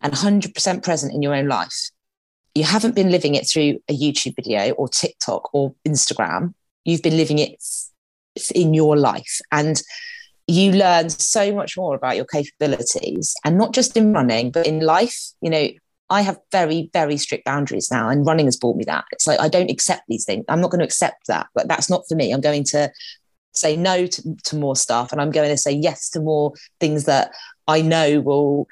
and 100% present in your own life. You haven't been living it through a YouTube video or TikTok or Instagram. You've been living it in your life. And you learn so much more about your capabilities and not just in running, but in life. You know, I have very, very strict boundaries now, and running has brought me that. It's like I don't accept these things. I'm not going to accept that. Like that's not for me. I'm going to say no to, to more stuff, and I'm going to say yes to more things that I know will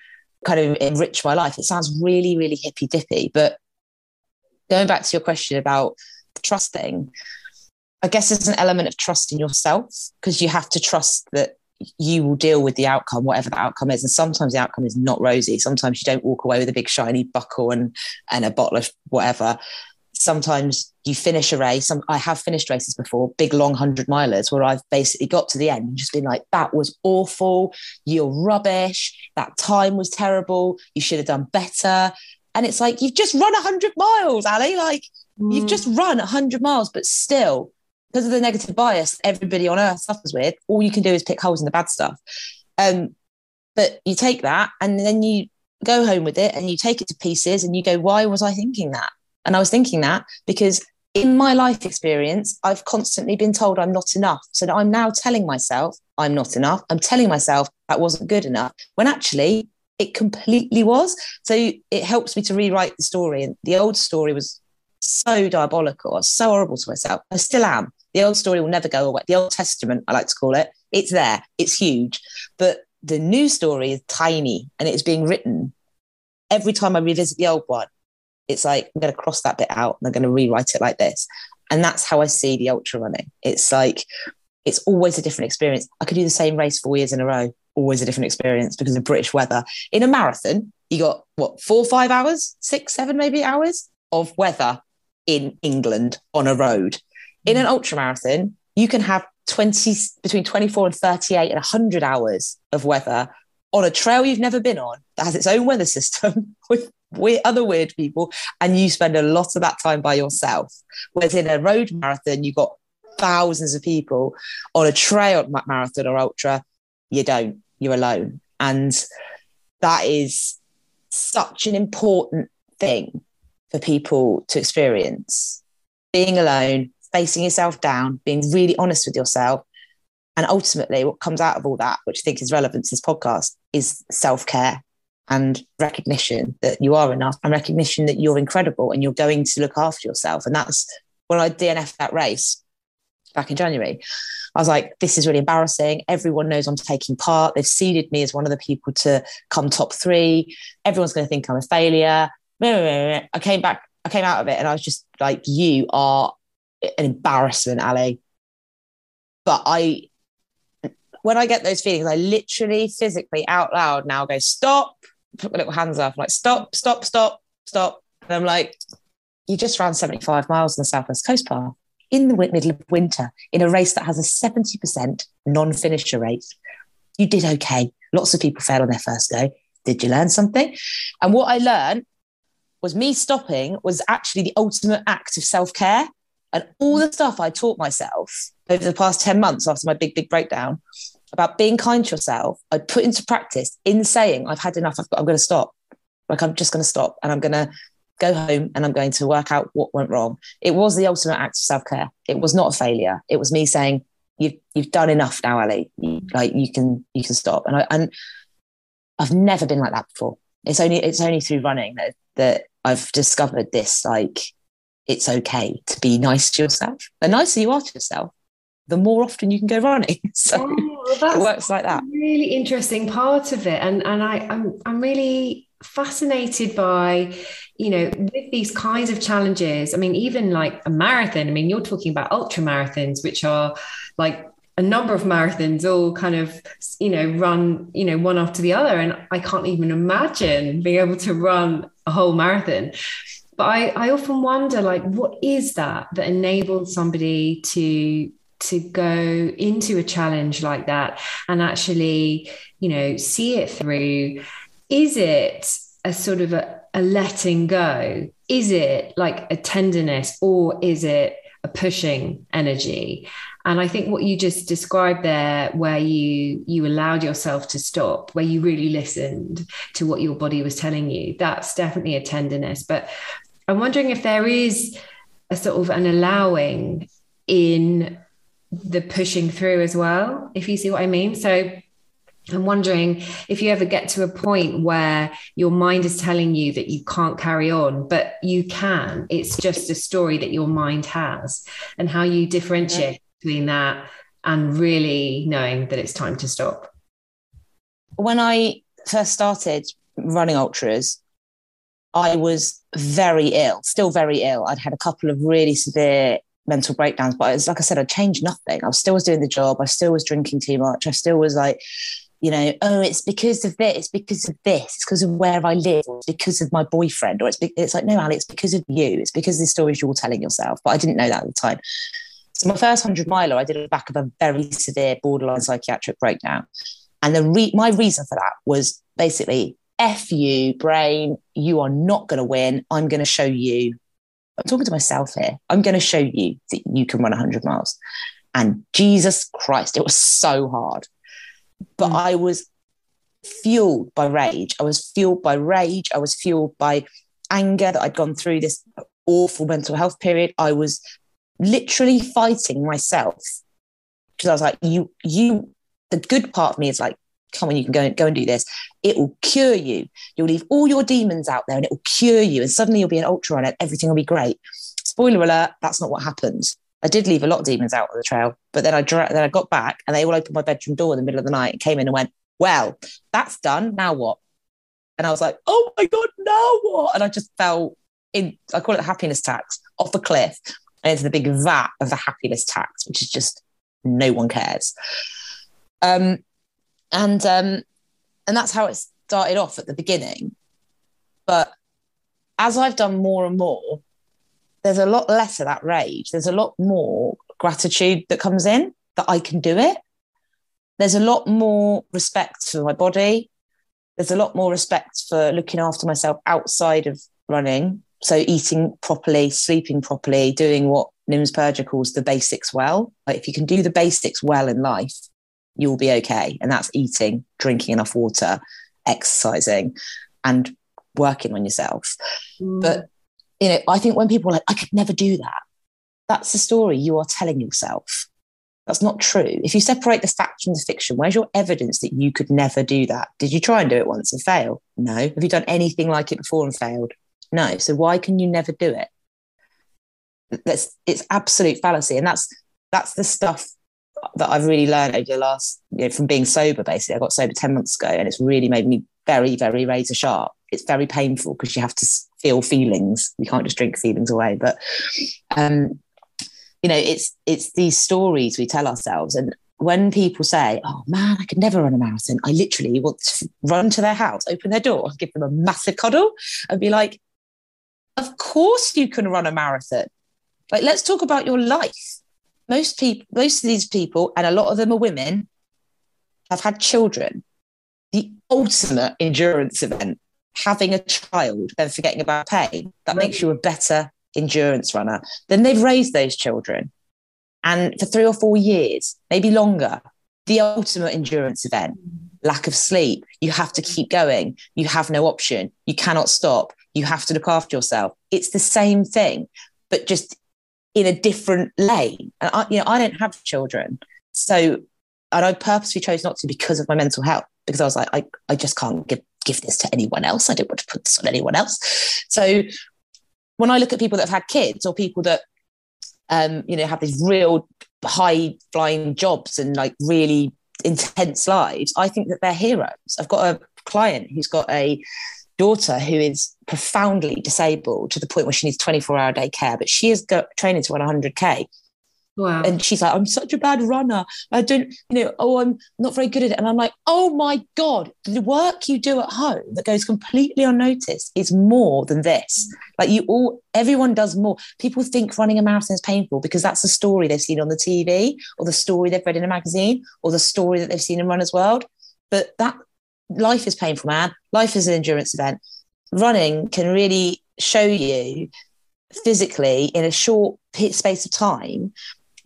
kind of enrich my life. It sounds really, really hippy dippy, but going back to your question about trusting, I guess there's an element of trust in yourself because you have to trust that you will deal with the outcome, whatever the outcome is. And sometimes the outcome is not rosy. Sometimes you don't walk away with a big shiny buckle and and a bottle of whatever. Sometimes you finish a race. Some, I have finished races before, big long hundred milers, where I've basically got to the end and just been like, "That was awful. You're rubbish. That time was terrible. You should have done better." And it's like you've just run hundred miles, Ali. Like mm. you've just run hundred miles, but still, because of the negative bias everybody on earth suffers with, all you can do is pick holes in the bad stuff. Um, but you take that and then you go home with it and you take it to pieces and you go, why was I thinking that? And I was thinking that because in my life experience, I've constantly been told I'm not enough. So I'm now telling myself I'm not enough. I'm telling myself that wasn't good enough when actually it completely was. So it helps me to rewrite the story. And the old story was so diabolical. I was so horrible to myself. I still am. The old story will never go away. The Old Testament, I like to call it, it's there, it's huge. But the new story is tiny and it's being written. Every time I revisit the old one, it's like, I'm going to cross that bit out and I'm going to rewrite it like this. And that's how I see the ultra running. It's like, it's always a different experience. I could do the same race four years in a row, always a different experience because of British weather. In a marathon, you got what, four, five hours, six, seven, maybe hours of weather in England on a road. In an ultra marathon, you can have 20 between 24 and 38 and 100 hours of weather on a trail you've never been on that has its own weather system with weird, other weird people and you spend a lot of that time by yourself. Whereas in a road marathon you've got thousands of people. On a trail marathon or ultra you don't you're alone and that is such an important thing for people to experience being alone facing yourself down, being really honest with yourself. And ultimately, what comes out of all that, which I think is relevant to this podcast, is self care and recognition that you are enough and recognition that you're incredible and you're going to look after yourself. And that's when I DNF that race back in January. I was like, this is really embarrassing. Everyone knows I'm taking part. They've seeded me as one of the people to come top three. Everyone's going to think I'm a failure. I came back, I came out of it and I was just like, you are an embarrassment, Ali. But I, when I get those feelings, I literally physically out loud now go, stop, put my little hands up, I'm like, stop, stop, stop, stop. And I'm like, you just ran 75 miles on the Southwest Coast Path in the middle of winter in a race that has a 70% non finisher rate. You did okay. Lots of people fail on their first go. Did you learn something? And what I learned was me stopping was actually the ultimate act of self care and all the stuff I taught myself over the past 10 months after my big, big breakdown about being kind to yourself, I put into practice in saying, I've had enough, I've got, I'm going to stop. Like, I'm just going to stop and I'm going to go home and I'm going to work out what went wrong. It was the ultimate act of self care. It was not a failure. It was me saying, you've, you've done enough now, Ali. Like, you can, you can stop. And I, and I've never been like that before. It's only, it's only through running that, that I've discovered this, like, it's okay to be nice to yourself. The nicer you are to yourself, the more often you can go running. So oh, it works like that. Really interesting part of it. And and I, I'm I'm really fascinated by, you know, with these kinds of challenges. I mean, even like a marathon, I mean, you're talking about ultra marathons, which are like a number of marathons all kind of you know run you know one after the other and i can't even imagine being able to run a whole marathon but I, I often wonder like what is that that enables somebody to to go into a challenge like that and actually you know see it through is it a sort of a, a letting go? Is it like a tenderness or is it a pushing energy? And i think what you just described there where you you allowed yourself to stop where you really listened to what your body was telling you that's definitely a tenderness. But I'm wondering if there is a sort of an allowing in the pushing through as well, if you see what I mean. So I'm wondering if you ever get to a point where your mind is telling you that you can't carry on, but you can. It's just a story that your mind has, and how you differentiate between that and really knowing that it's time to stop. When I first started running ultras, I was very ill, still very ill. I'd had a couple of really severe mental breakdowns, but it's like I said, I changed nothing. I still was doing the job. I still was drinking too much. I still was like, you know, oh, it's because of this, it's because of this, it's because of where I live, it's because of my boyfriend, or it's be- it's like, no, Alex, it's because of you, it's because of the stories you're telling yourself. But I didn't know that at the time. So my first hundred miler, I did it back of a very severe borderline psychiatric breakdown, and the re- my reason for that was basically F you, brain, you are not going to win. I'm going to show you I'm talking to myself here. I'm going to show you that you can run 100 miles. And Jesus Christ, it was so hard. But mm. I was fueled by rage. I was fueled by rage. I was fueled by anger that I'd gone through this awful mental health period. I was literally fighting myself because I was like, you, you, the good part of me is like, come on, you can go and go and do this. It will cure you. You'll leave all your demons out there and it will cure you. And suddenly you'll be an ultra runner. Everything will be great. Spoiler alert, that's not what happened. I did leave a lot of demons out on the trail, but then I dra- then I got back and they all opened my bedroom door in the middle of the night and came in and went, Well, that's done. Now what? And I was like, Oh my God, now what? And I just fell in, I call it the happiness tax, off a cliff and into the big vat of the happiness tax, which is just no one cares. Um, and um, and that's how it started off at the beginning. But as I've done more and more, there's a lot less of that rage. There's a lot more gratitude that comes in that I can do it. There's a lot more respect for my body. There's a lot more respect for looking after myself outside of running. So eating properly, sleeping properly, doing what Nims Purja calls the basics well. Like if you can do the basics well in life, you'll be okay. And that's eating, drinking enough water, exercising, and working on yourself. Mm. But, you know, I think when people are like, I could never do that, that's the story you are telling yourself. That's not true. If you separate the fact from the fiction, where's your evidence that you could never do that? Did you try and do it once and fail? No. Have you done anything like it before and failed? No. So why can you never do it? That's it's absolute fallacy. And that's that's the stuff that I've really learned over the last, you know, from being sober, basically. I got sober 10 months ago and it's really made me very, very razor sharp. It's very painful because you have to feel feelings. You can't just drink feelings away. But, um, you know, it's, it's these stories we tell ourselves. And when people say, oh man, I could never run a marathon, I literally want to run to their house, open their door, give them a massive cuddle and be like, of course you can run a marathon. Like, let's talk about your life most people, most of these people, and a lot of them are women, have had children. The ultimate endurance event, having a child, then forgetting about pain, that makes you a better endurance runner. Then they've raised those children. And for three or four years, maybe longer, the ultimate endurance event, lack of sleep. You have to keep going. You have no option. You cannot stop. You have to look after yourself. It's the same thing, but just in a different lane. And I, you know, I don't have children. So, and I purposely chose not to because of my mental health, because I was like, I, I just can't give, give this to anyone else. I don't want to put this on anyone else. So when I look at people that have had kids or people that, um, you know, have these real high flying jobs and like really intense lives, I think that they're heroes. I've got a client who's got a daughter who is profoundly disabled to the point where she needs 24 hour day care, but she is go- training to run 100K. Wow. And she's like, I'm such a bad runner. I don't, you know, oh, I'm not very good at it. And I'm like, oh my God, the work you do at home that goes completely unnoticed is more than this. Like you all, everyone does more. People think running a marathon is painful because that's the story they've seen on the TV or the story they've read in a magazine or the story that they've seen in Runner's World. But that life is painful, man. Life is an endurance event. Running can really show you physically in a short space of time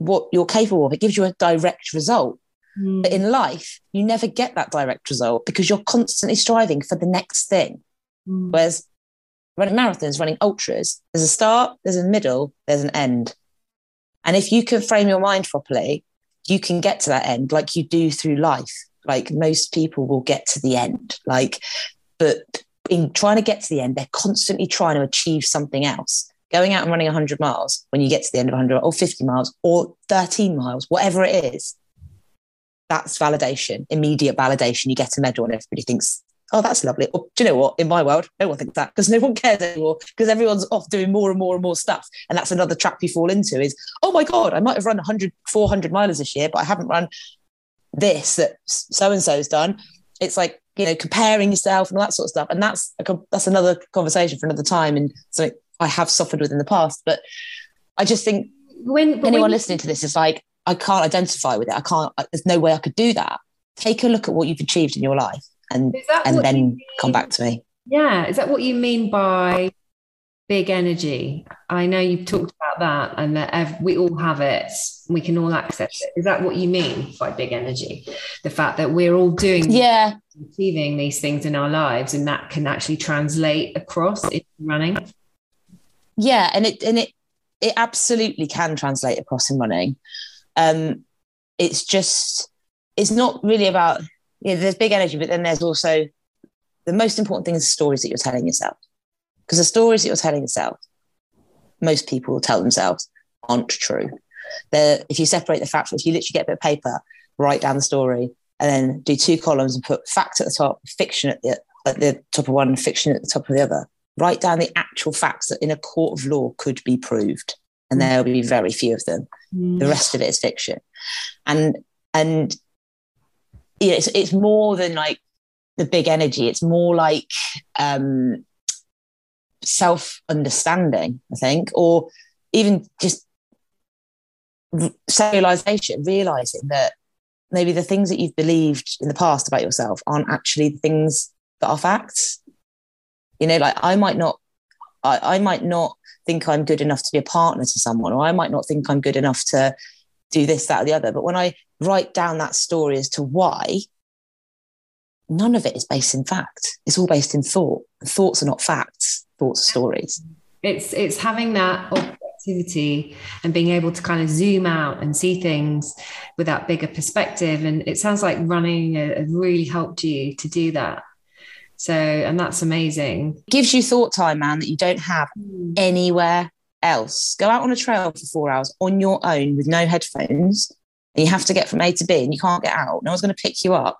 what you're capable of. It gives you a direct result. Mm. But in life, you never get that direct result because you're constantly striving for the next thing. Mm. Whereas running marathons, running ultras, there's a start, there's a middle, there's an end. And if you can frame your mind properly, you can get to that end like you do through life. Like most people will get to the end. Like, but in trying to get to the end, they're constantly trying to achieve something else. Going out and running 100 miles when you get to the end of 100 or 50 miles or 13 miles, whatever it is, that's validation, immediate validation. You get a medal and everybody thinks, oh, that's lovely. Or, do you know what? In my world, no one thinks that because no one cares anymore because everyone's off doing more and more and more stuff. And that's another trap you fall into is, oh my God, I might have run 100, 400 miles this year, but I haven't run this that so and so's done. It's like you know comparing yourself and all that sort of stuff, and that's a, that's another conversation for another time, and something I have suffered with in the past. But I just think when anyone when listening to this is like, I can't identify with it. I can't. There's no way I could do that. Take a look at what you've achieved in your life, and and then come back to me. Yeah, is that what you mean by big energy. I know you've talked about that and that we all have it. We can all access it. Is that what you mean by big energy? The fact that we're all doing, yeah, achieving these things in our lives, and that can actually translate across in running. Yeah, and it and it it absolutely can translate across in running. Um, it's just it's not really about you know, there's big energy, but then there's also the most important thing is the stories that you're telling yourself. Because the stories that you're telling yourself, most people will tell themselves aren't true. They're, if you separate the facts, if you literally get a bit of paper, write down the story, and then do two columns and put facts at the top, fiction at the, at the top of one, fiction at the top of the other. Write down the actual facts that in a court of law could be proved, and mm. there'll be very few of them. Mm. The rest of it is fiction, and and yeah, it's it's more than like the big energy. It's more like um, self understanding, I think, or even just realization, realizing that maybe the things that you've believed in the past about yourself aren't actually the things that are facts. You know, like I might not, I, I might not think I'm good enough to be a partner to someone, or I might not think I'm good enough to do this, that, or the other. But when I write down that story as to why, none of it is based in fact. It's all based in thought. Thoughts are not facts thoughts, are stories. It's it's having that objectivity and being able to kind of zoom out and see things with that bigger perspective. And it sounds like running has really helped you to do that. So, and that's amazing. Gives you thought time, man, that you don't have mm. anywhere else. Go out on a trail for four hours on your own with no headphones, and you have to get from A to B, and you can't get out. No one's going to pick you up.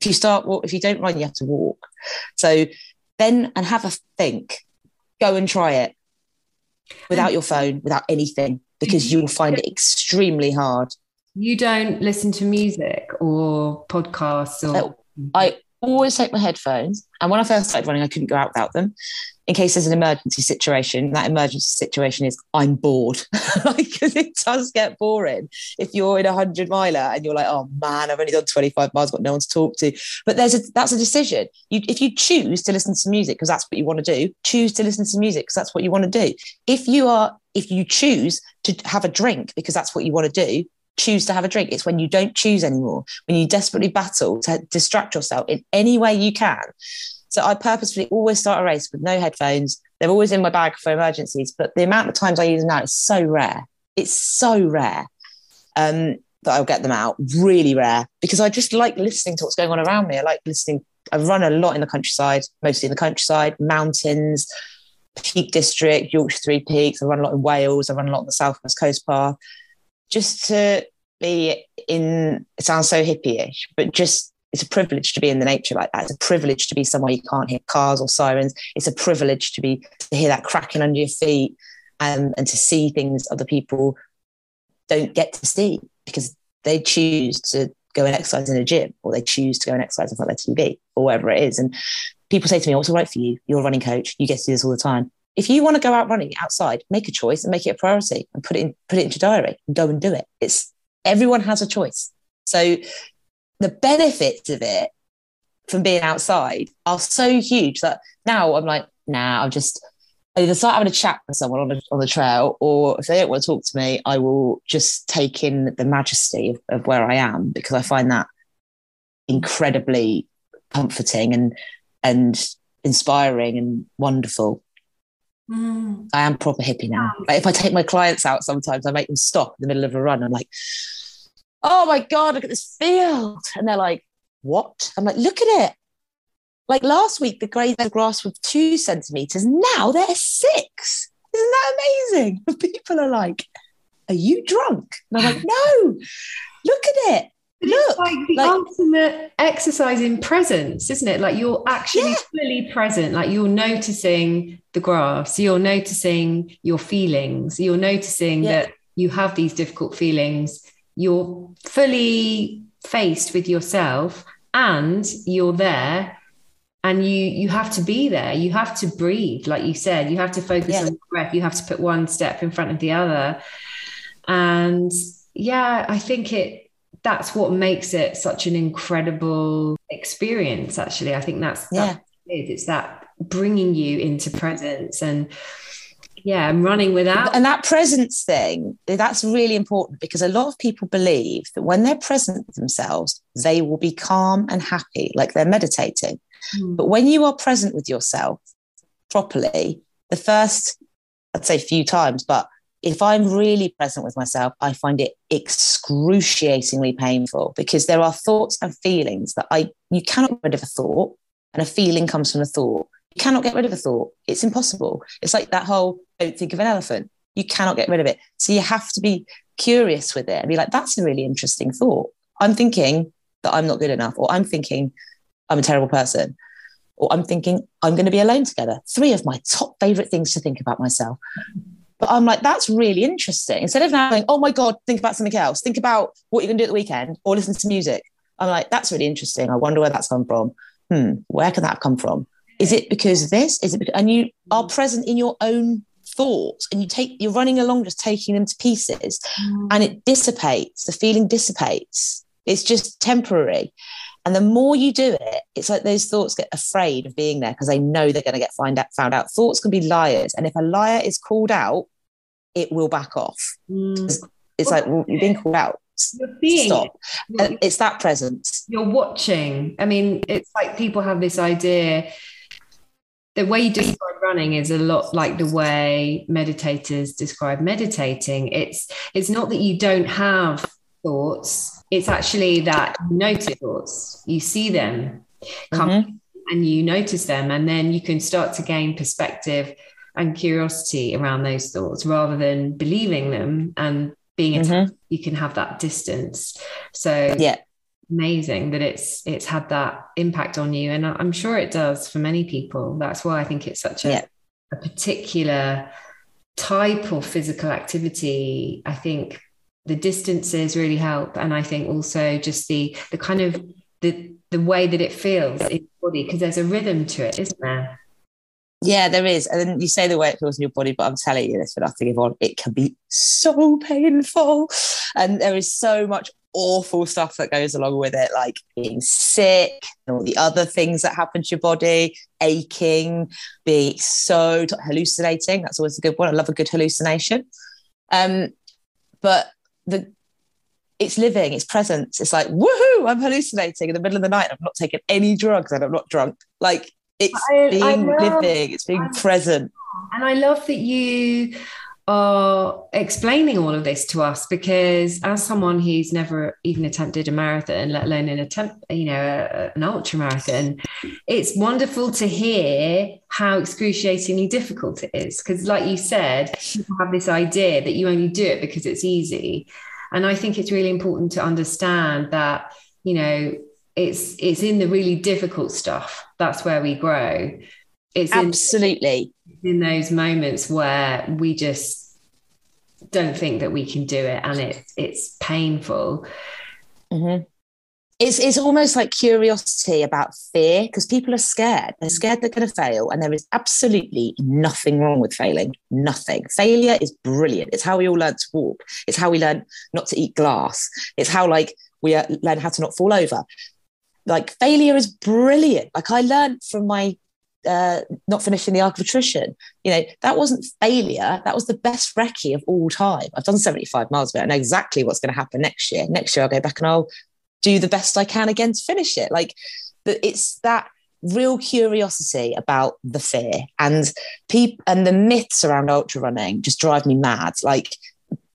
If you start, if you don't run, you have to walk. So then, and have a think go and try it without your phone, without anything, because you will find it extremely hard. You don't listen to music or podcasts or. I always take my headphones. And when I first started running, I couldn't go out without them in case there's an emergency situation. That emergency situation is I'm bored. like, because it does get boring if you're in a hundred miler and you're like, oh man, I've only done 25 miles, got no one to talk to. But there's a that's a decision. You if you choose to listen to music because that's what you want to do, choose to listen to music because that's what you want to do. If you are if you choose to have a drink because that's what you want to do, choose to have a drink. It's when you don't choose anymore, when you desperately battle to distract yourself in any way you can. So I purposefully always start a race with no headphones. They're always in my bag for emergencies, but the amount of times I use them now is so rare. It's so rare um, that I'll get them out. Really rare because I just like listening to what's going on around me. I like listening. I run a lot in the countryside, mostly in the countryside, mountains, Peak District, Yorkshire Three Peaks. I run a lot in Wales. I run a lot on the South West Coast Path just to be in it sounds so hippie-ish but just it's a privilege to be in the nature like that it's a privilege to be somewhere you can't hear cars or sirens it's a privilege to be to hear that cracking under your feet and, and to see things other people don't get to see because they choose to go and exercise in a gym or they choose to go and exercise in front of their TV or whatever it is. And people say to me, oh, What's all right for you? You're a running coach. You get to do this all the time if you want to go out running outside, make a choice and make it a priority and put it in, put it into diary and go and do it. It's everyone has a choice. So the benefits of it from being outside are so huge that now I'm like, nah, I'm just either start having a chat with someone on the, on the trail, or if they don't want to talk to me, I will just take in the majesty of, of where I am because I find that incredibly comforting and and inspiring and wonderful. Mm. I am proper hippie now. Like if I take my clients out, sometimes I make them stop in the middle of a run. I'm like, oh my God, look at this field. And they're like, what? I'm like, look at it. Like last week, the grass was two centimeters. Now they're six. Isn't that amazing? People are like, are you drunk? And I'm like, no, look at it. But Look, it's like the like, ultimate exercise in presence, isn't it? Like you're actually yeah. fully present, like you're noticing the grass, you're noticing your feelings, you're noticing yeah. that you have these difficult feelings, you're fully faced with yourself and you're there and you you have to be there you have to breathe like you said you have to focus yeah. on the breath you have to put one step in front of the other and yeah i think it that's what makes it such an incredible experience actually i think that's, yeah. that's it. it's that bringing you into presence and yeah, I'm running without. And that presence thing, that's really important because a lot of people believe that when they're present with themselves, they will be calm and happy, like they're meditating. Mm. But when you are present with yourself properly, the first, I'd say, few times, but if I'm really present with myself, I find it excruciatingly painful because there are thoughts and feelings that I you cannot get rid of a thought, and a feeling comes from a thought. You cannot get rid of a thought. It's impossible. It's like that whole don't think of an elephant. You cannot get rid of it. So you have to be curious with it and be like, that's a really interesting thought. I'm thinking that I'm not good enough, or I'm thinking I'm a terrible person, or I'm thinking I'm going to be alone together. Three of my top favorite things to think about myself. But I'm like, that's really interesting. Instead of now going, oh my God, think about something else. Think about what you're going to do at the weekend or listen to music. I'm like, that's really interesting. I wonder where that's come from. Hmm, where can that come from? Is it because of this? Is it because, and you are present in your own thoughts and you take, you're running along just taking them to pieces mm. and it dissipates. The feeling dissipates. It's just temporary. And the more you do it, it's like those thoughts get afraid of being there because they know they're going to get find out, found out. Thoughts can be liars. And if a liar is called out, it will back off. Mm. It's, it's like, well, you're being called out. You're seeing Stop. It. It's that presence. You're watching. I mean, it's like people have this idea. The way you describe running is a lot like the way meditators describe meditating. It's it's not that you don't have thoughts it's actually that you notice thoughts, you see them come mm-hmm. and you notice them, and then you can start to gain perspective and curiosity around those thoughts rather than believing them and being mm-hmm. you can have that distance. So yeah amazing that it's it's had that impact on you and i'm sure it does for many people that's why i think it's such a, yeah. a particular type of physical activity i think the distances really help. And i think also just the the kind of the the way that it feels in your body because there's a rhythm to it isn't there? Yeah there is. And you say the way it feels in your body but i'm telling you this for nothing Yvonne. It can be so painful. And there is so much awful stuff that goes along with it like being sick and all the other things that happen to your body aching being so hallucinating. That's always a good one. I love a good hallucination. Um but the it's living, it's presence. It's like, woohoo, I'm hallucinating in the middle of the night. I'm not taking any drugs and I'm not drunk. Like it's I, being I living, it's being I, present. And I love that you are explaining all of this to us because as someone who's never even attempted a marathon let alone an attempt you know a, an ultra marathon it's wonderful to hear how excruciatingly difficult it is. Because like you said people have this idea that you only do it because it's easy. And i think it's really important to understand that you know it's it's in the really difficult stuff that's where we grow. It's absolutely in, those moments where we just don't think that we can do it and it it's painful. Mm-hmm. it's it's almost like curiosity about fear because people are scared. They're scared they're going to fail and there is absolutely nothing wrong with failing. Nothing. Failure is brilliant. It's how we all learn to walk. It's how we learn not to eat glass. It's how like we uh, learn how to not fall over. Like failure is brilliant. Like i learned from my uh, not finishing the arc of attrition. You know, that wasn't failure. That was the best recce of all time. I've done 75 miles of it. I know exactly what's going to happen next year. Next year, I'll go back and I'll do the best I can again to finish it. Like, but it's that real curiosity about the fear and people and the myths around ultra running just drive me mad. Like,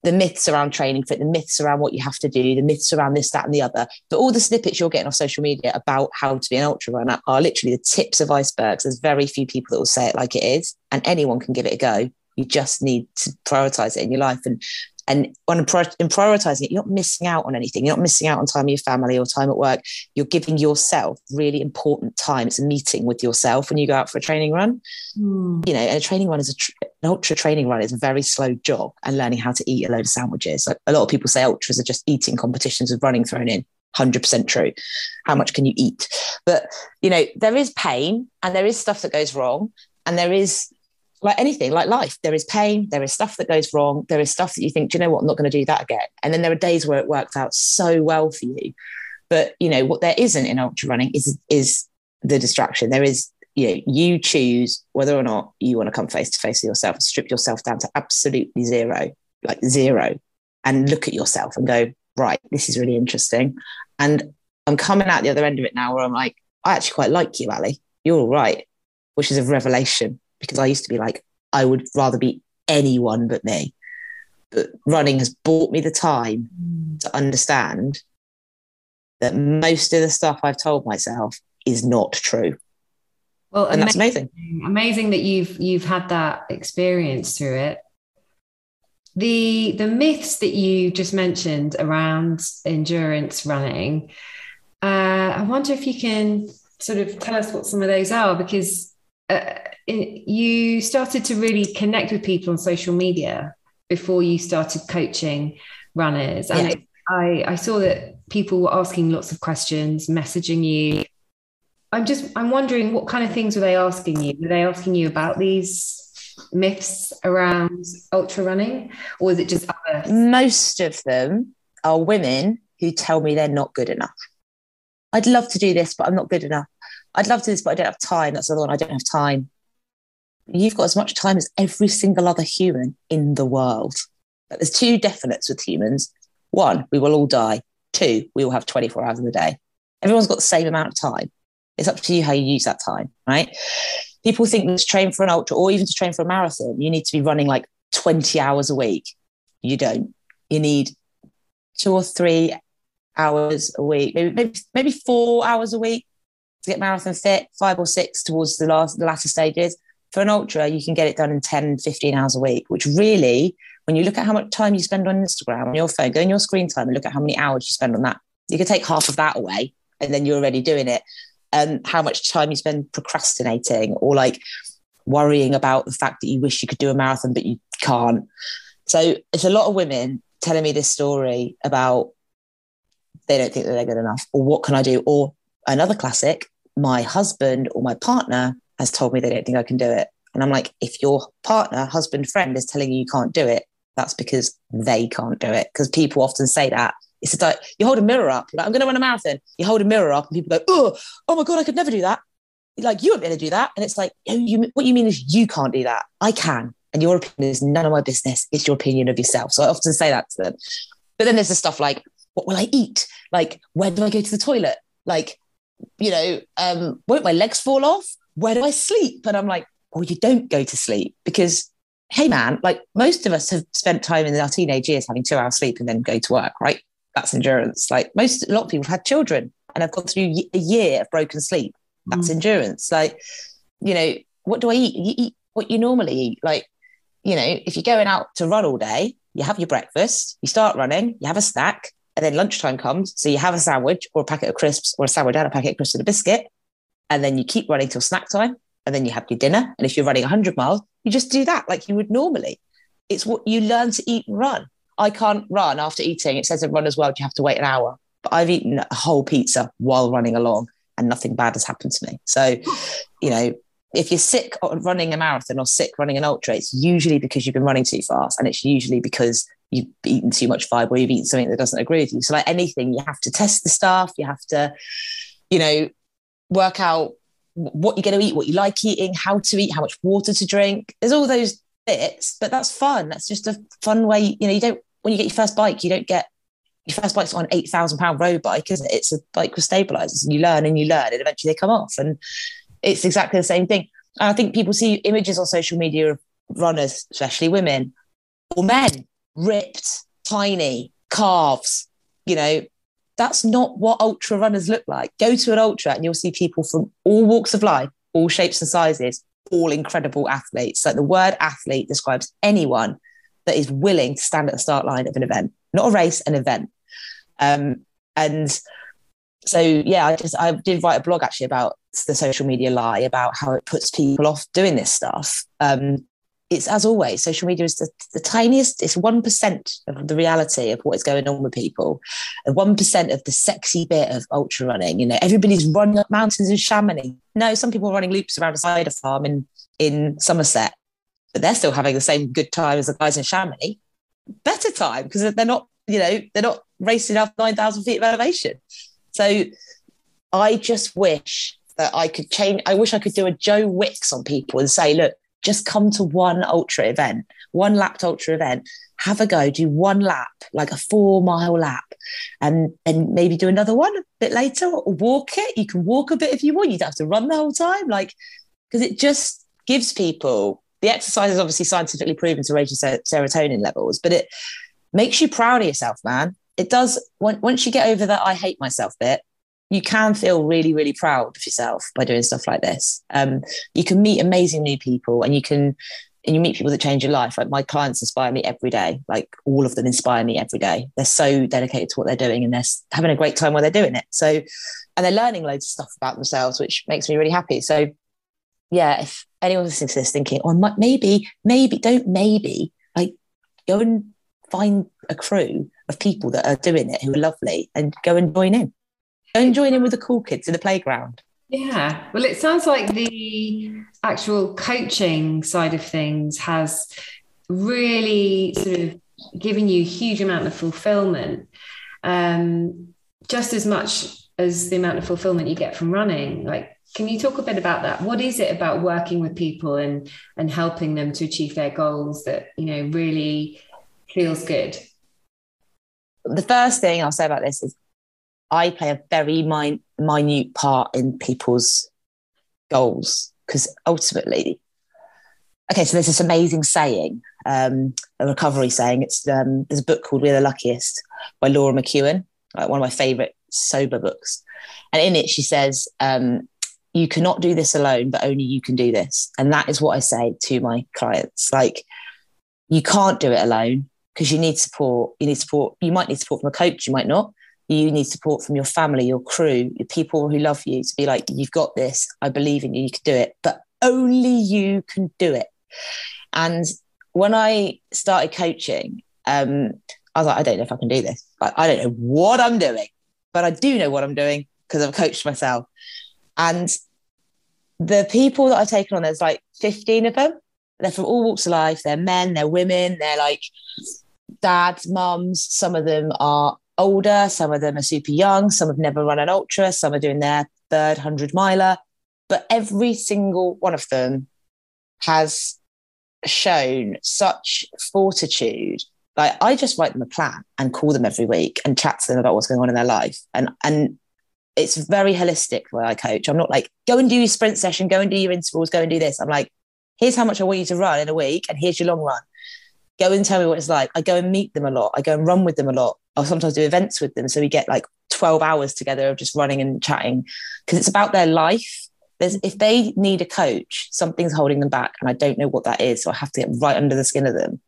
the myths around training fit, the myths around what you have to do, the myths around this, that, and the other. But all the snippets you're getting on social media about how to be an ultra runner are literally the tips of icebergs. There's very few people that will say it like it is, and anyone can give it a go. You just need to prioritize it in your life and and when in prioritizing it, you're not missing out on anything. You're not missing out on time with your family or time at work. You're giving yourself really important time. It's a meeting with yourself when you go out for a training run. Mm. You know, and a training run is a tr- an ultra training run is a very slow job and learning how to eat a load of sandwiches. Like a lot of people say ultras are just eating competitions with running thrown in. 100% true. How much can you eat? But, you know, there is pain and there is stuff that goes wrong and there is like anything, like life, there is pain, there is stuff that goes wrong, there is stuff that you think, do you know what, I'm not going to do that again. And then there are days where it works out so well for you. But you know, what there isn't in ultra running is is the distraction. There is you know, you choose whether or not you want to come face to face with yourself strip yourself down to absolutely zero, like zero, and look at yourself and go, right, this is really interesting. And I'm coming out the other end of it now where I'm like, I actually quite like you, Ali. You're all right, which is a revelation because I used to be like, I would rather be anyone but me. But running has bought me the time mm. to understand that most of the stuff I've told myself is not true. Well, and amazing, that's amazing. Amazing that you've you've had that experience through it. The the myths that you just mentioned around endurance running, uh, I wonder if you can sort of tell us what some of those are because uh, you started to really connect with people on social media before you started coaching runners, and yeah. I I saw that people were asking lots of questions, messaging you I'm just I'm wondering what kind of things were they asking you? Were they asking you about these myths around ultra running, or was it just other? Most of them are women who tell me they're not good enough. I'd love to do this, but I'm not good enough. I'd love to do this, but I don't have time. That's the other one. I don't have time. You've got as much time as every single other human in the world. But there's two definites with humans. One, we will all die. Two, we will have 24 hours in the day. Everyone's got the same amount of time. It's up to you how you use that time, right? People think to train for an ultra or even to train for a marathon, you need to be running like 20 hours a week. You don't. You need two or three hours a week, maybe maybe, maybe four hours a week to get marathon fit, five or six towards the last the latter stages. For an ultra, you can get it done in 10, 15 hours a week, which really, when you look at how much time you spend on Instagram on your phone, go in your screen time and look at how many hours you spend on that. You can take half of that away and then you're already doing it um, how much time you spend procrastinating or like worrying about the fact that you wish you could do a marathon but you can't. So it's a lot of women telling me this story about they don't think that they're good enough or what can I do? Or another classic, my husband or my partner has told me they don't think I can do it. And I'm like, if your partner, husband, friend is telling you you can't do it, that's because they can't do it. Because people often say that it's like you hold a mirror up, like, I'm going to run a marathon. You hold a mirror up, and people go, oh, oh my God, I could never do that. Like, you won't be able to do that. And it's like, oh, you, what you mean is you can't do that. I can. And your opinion is none of my business. It's your opinion of yourself. So I often say that to them. But then there's the stuff like, what will I eat? Like, where do I go to the toilet? Like, you know, um, won't my legs fall off? Where do I sleep? And I'm like, well, you don't go to sleep because hey man, like most of us have spent time in our teenage years having two hours sleep and then go to work, right? that's endurance. Like most, a lot of people have had children and have gone through a year of broken sleep. That's mm. endurance. Like, you know, what do I eat? You eat what you normally eat. Like, you know, if you're going out to run all day, you have your breakfast, you start running, you have a snack, and then lunchtime comes. So you have a sandwich or a packet of crisps or a sandwich and a packet of crisps and a biscuit. And then you keep running till snack time. And then you have your dinner. And if you're running 100 miles, you just do that like you would normally. It's what you learn to eat and run. I can't run after eating. It says in Runner's World you have to wait an hour, but I've eaten a whole pizza while running along and nothing bad has happened to me. So, you know, if you're sick running a marathon or sick running an ultra, it's usually because you've been running too fast, and it's usually because you've eaten too much fiber or you've eaten something that doesn't agree with you. So, like anything, you have to test the stuff. You have to, you know, work out what you're going to eat, what you like eating, how to eat, how much water to drink. There's all those bits, but that's fun. That's just a fun way. You know, you don't when you get your first bike, you don't get your first bike's on eight thousand pound road bike, isn't it? It's a bike with stabilizers, and you learn and you learn, and eventually they come off. And it's exactly the same thing. And I think people see images on social media of runners, especially women or men, ripped, tiny, calves. You know, that's not what ultra runners look like. Go to an ultra and you'll see people from all walks of life, all shapes and sizes, all incredible athletes. Like the word athlete describes anyone that is willing to stand at the start line of an event, not a race, an event. Um, and so, yeah, I just I did write a blog actually about the social media lie, about how it puts people off doing this stuff. Um, it's as always, social media is the, the tiniest, it's 1% of the reality of what is going on with people. And 1% of the sexy bit of ultra running. You know, everybody's running up mountains in Chamonix. No, some people are running loops around a cider farm in, in Somerset but they're still having the same good time as the guys in Chamonix. Better time because they're not, you know, they're not racing up 9,000 feet of elevation. So I just wish that I could change. I wish I could do a Joe Wicks on people and say, look, just come to one ultra event, one lapped ultra event, have a go, do one lap, like a four mile lap, and then maybe do another one a bit later or walk it. You can walk a bit if you want. You don't have to run the whole time. Like, because it just gives people the exercise is obviously scientifically proven to raise your serotonin levels, but it makes you proud of yourself, man. It does. Once you get over that I hate myself bit, you can feel really, really proud of yourself by doing stuff like this. Um, you can meet amazing new people and you can and you meet people that change your life. Like my clients inspire me every day. Like all of them inspire me every day. They're so dedicated to what they're doing and they're having a great time while they're doing it. So, and they're learning loads of stuff about themselves, which makes me really happy. So, yeah, if anyone's listening to this thinking, oh, maybe, maybe, don't maybe, like go and find a crew of people that are doing it who are lovely and go and join in. Go and join in with the cool kids in the playground. Yeah. Well, it sounds like the actual coaching side of things has really sort of given you a huge amount of fulfillment, um, just as much as the amount of fulfillment you get from running. Like, can you talk a bit about that? What is it about working with people and and helping them to achieve their goals that you know really feels good? The first thing I'll say about this is I play a very min- minute part in people's goals because ultimately, okay, so there's this amazing saying, um, a recovery saying. It's um, there's a book called We're the Luckiest by Laura McKowen, like one of my favorite sober books, and in it she says, um, "You cannot do this alone, but only you can do this," and that is what I say to my clients. Like, you can't do it alone because you need support. You need support. You might need support from a coach. You might not you need support from your family, your crew, your people who love you to be like, you've got this. I believe in you. You can do it, but only you can do it. And when I started coaching, um, I was like, I don't know if I can do this. I don't know what I'm doing, but I do know what I'm doing because I've coached myself. And the people that I've taken on, there's like 15 of them. They're from all walks of life. They're men, they're women, they're like dads, mums. Some of them are older, some of them are super young, some have never run an ultra, some are doing their third 100 miler. But every single one of them has shown such fortitude. Like I just write them a plan and call them every week and chat to them about what's going on in their life. And and it's very holistic where I coach. I'm not like, go and do your sprint session, go and do your intervals, go and do this. I'm like, here's how much I want you to run in a week, and here's your long run. Go and tell me what it's like. I go and meet them a lot. I go and run with them a lot. I'll sometimes do events with them. So we get like 12 hours together of just running and chatting because it's about their life. There's, if they need a coach, something's holding them back and I don't know what that is. So I have to get right under the skin of them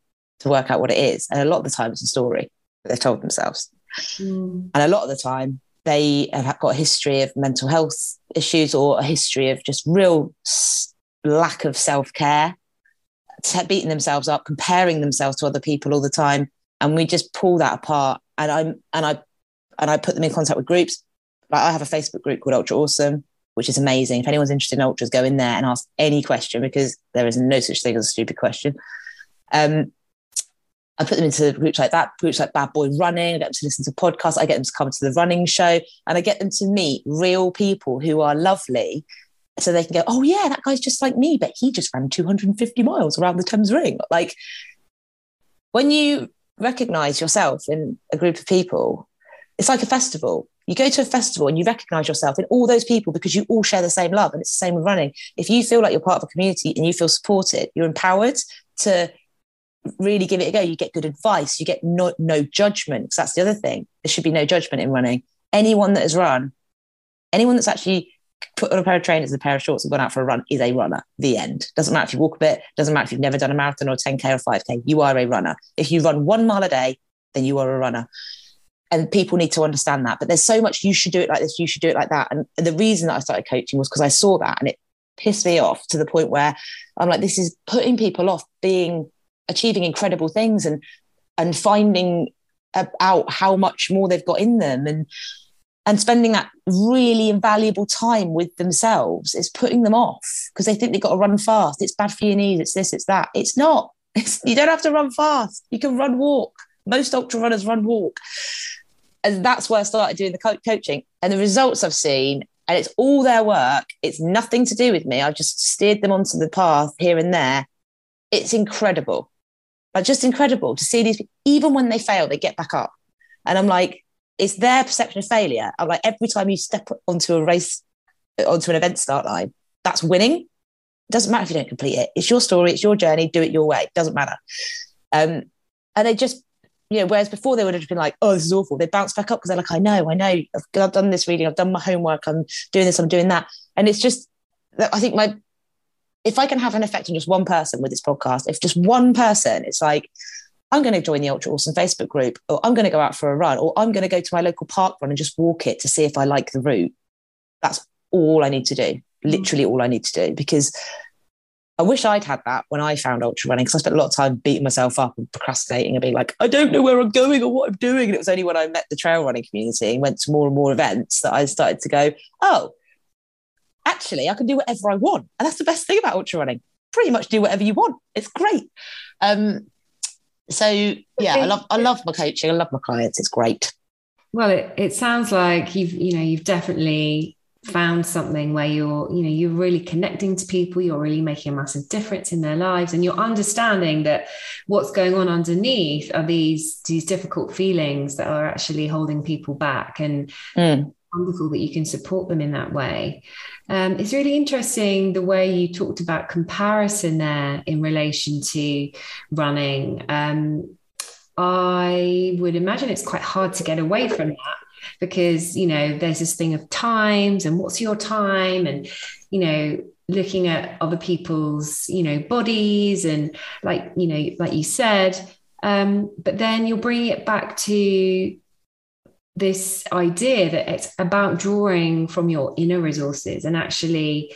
to work out what it is. And a lot of the time it's a story that they've told themselves. Mm. And a lot of the time they have got a history of mental health issues or a history of just real lack of self-care, beating themselves up, comparing themselves to other people all the time. And we just pull that apart and I'm and I and I put them in contact with groups. Like I have a Facebook group called Ultra Awesome, which is amazing. If anyone's interested in ultras, go in there and ask any question because there is no such thing as a stupid question. Um, I put them into groups like that, groups like Bad Boy Running. I get them to listen to podcasts. I get them to come to the running show, and I get them to meet real people who are lovely, so they can go, "Oh yeah, that guy's just like me, but he just ran 250 miles around the Thames Ring." Like when you recognize yourself in a group of people, it's like a festival. You go to a festival and you recognize yourself in all those people because you all share the same love. And it's the same with running. If you feel like you're part of a community and you feel supported, you're empowered to really give it a go. You get good advice, you get no, no judgment. Because that's the other thing. There should be no judgment in running. Anyone that has run, anyone that's actually put on a pair of trainers and a pair of shorts and gone out for a run is a runner. The end. Doesn't matter if you walk a bit, doesn't matter if you've never done a marathon or 10K or 5K, you are a runner. If you run one mile a day, then you are a runner. And people need to understand that. But there's so much you should do it like this, you should do it like that. And the reason that I started coaching was because I saw that and it pissed me off to the point where I'm like, this is putting people off being achieving incredible things and and finding out how much more they've got in them and and spending that really invaluable time with themselves is putting them off because they think they've got to run fast. It's bad for your knees. It's this, it's that. It's not. It's, you don't have to run fast. You can run walk. Most ultra runners run walk. And that's where I started doing the co- coaching. And the results I've seen and it's all their work. It's nothing to do with me. I've just steered them onto the path here and there. It's incredible. Like just incredible to see these, even when they fail, they get back up. And I'm like, it's their perception of failure. I'm like, every time you step onto a race, onto an event start line, that's winning. It doesn't matter if you don't complete it. It's your story, it's your journey, do it your way. It doesn't matter. Um, and they just, you know, whereas before they would have been like, oh, this is awful. They bounce back up because they're like, I know, I know, I've, I've done this reading, I've done my homework, I'm doing this, I'm doing that. And it's just, I think my, if I can have an effect on just one person with this podcast, if just one person, it's like, I'm going to join the Ultra Awesome Facebook group, or I'm going to go out for a run, or I'm going to go to my local park run and just walk it to see if I like the route. That's all I need to do, mm. literally all I need to do, because I wish I'd had that when I found ultra running because I spent a lot of time beating myself up and procrastinating and being like, I don't know where I'm going or what I'm doing. And it was only when I met the trail running community and went to more and more events that I started to go, oh, actually, I can do whatever I want. And that's the best thing about ultra running. Pretty much do whatever you want. It's great. Um, so yeah, I love I love my coaching. I love my clients. It's great. Well, it, it sounds like you've you know you've definitely found something where you're you know you're really connecting to people you're really making a massive difference in their lives and you're understanding that what's going on underneath are these these difficult feelings that are actually holding people back and mm. Wonderful that you can support them in that way. Um, it's really interesting the way you talked about comparison there in relation to running. Um, I would imagine it's quite hard to get away from that because you know there's this thing of times and what's your time and you know looking at other people's you know bodies and like you know like you said um, but then you'll bring it back to this idea that it's about drawing from your inner resources and actually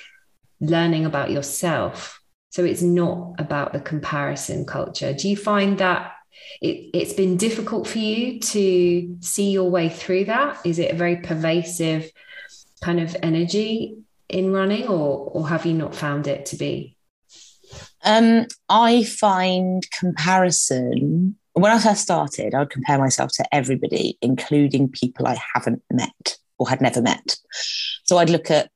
learning about yourself so it's not about the comparison culture do you find that it, it's been difficult for you to see your way through that? Is it a very pervasive kind of energy in running, or or have you not found it to be? Um, I find comparison. When I first started, I would compare myself to everybody, including people I haven't met or had never met. So I'd look at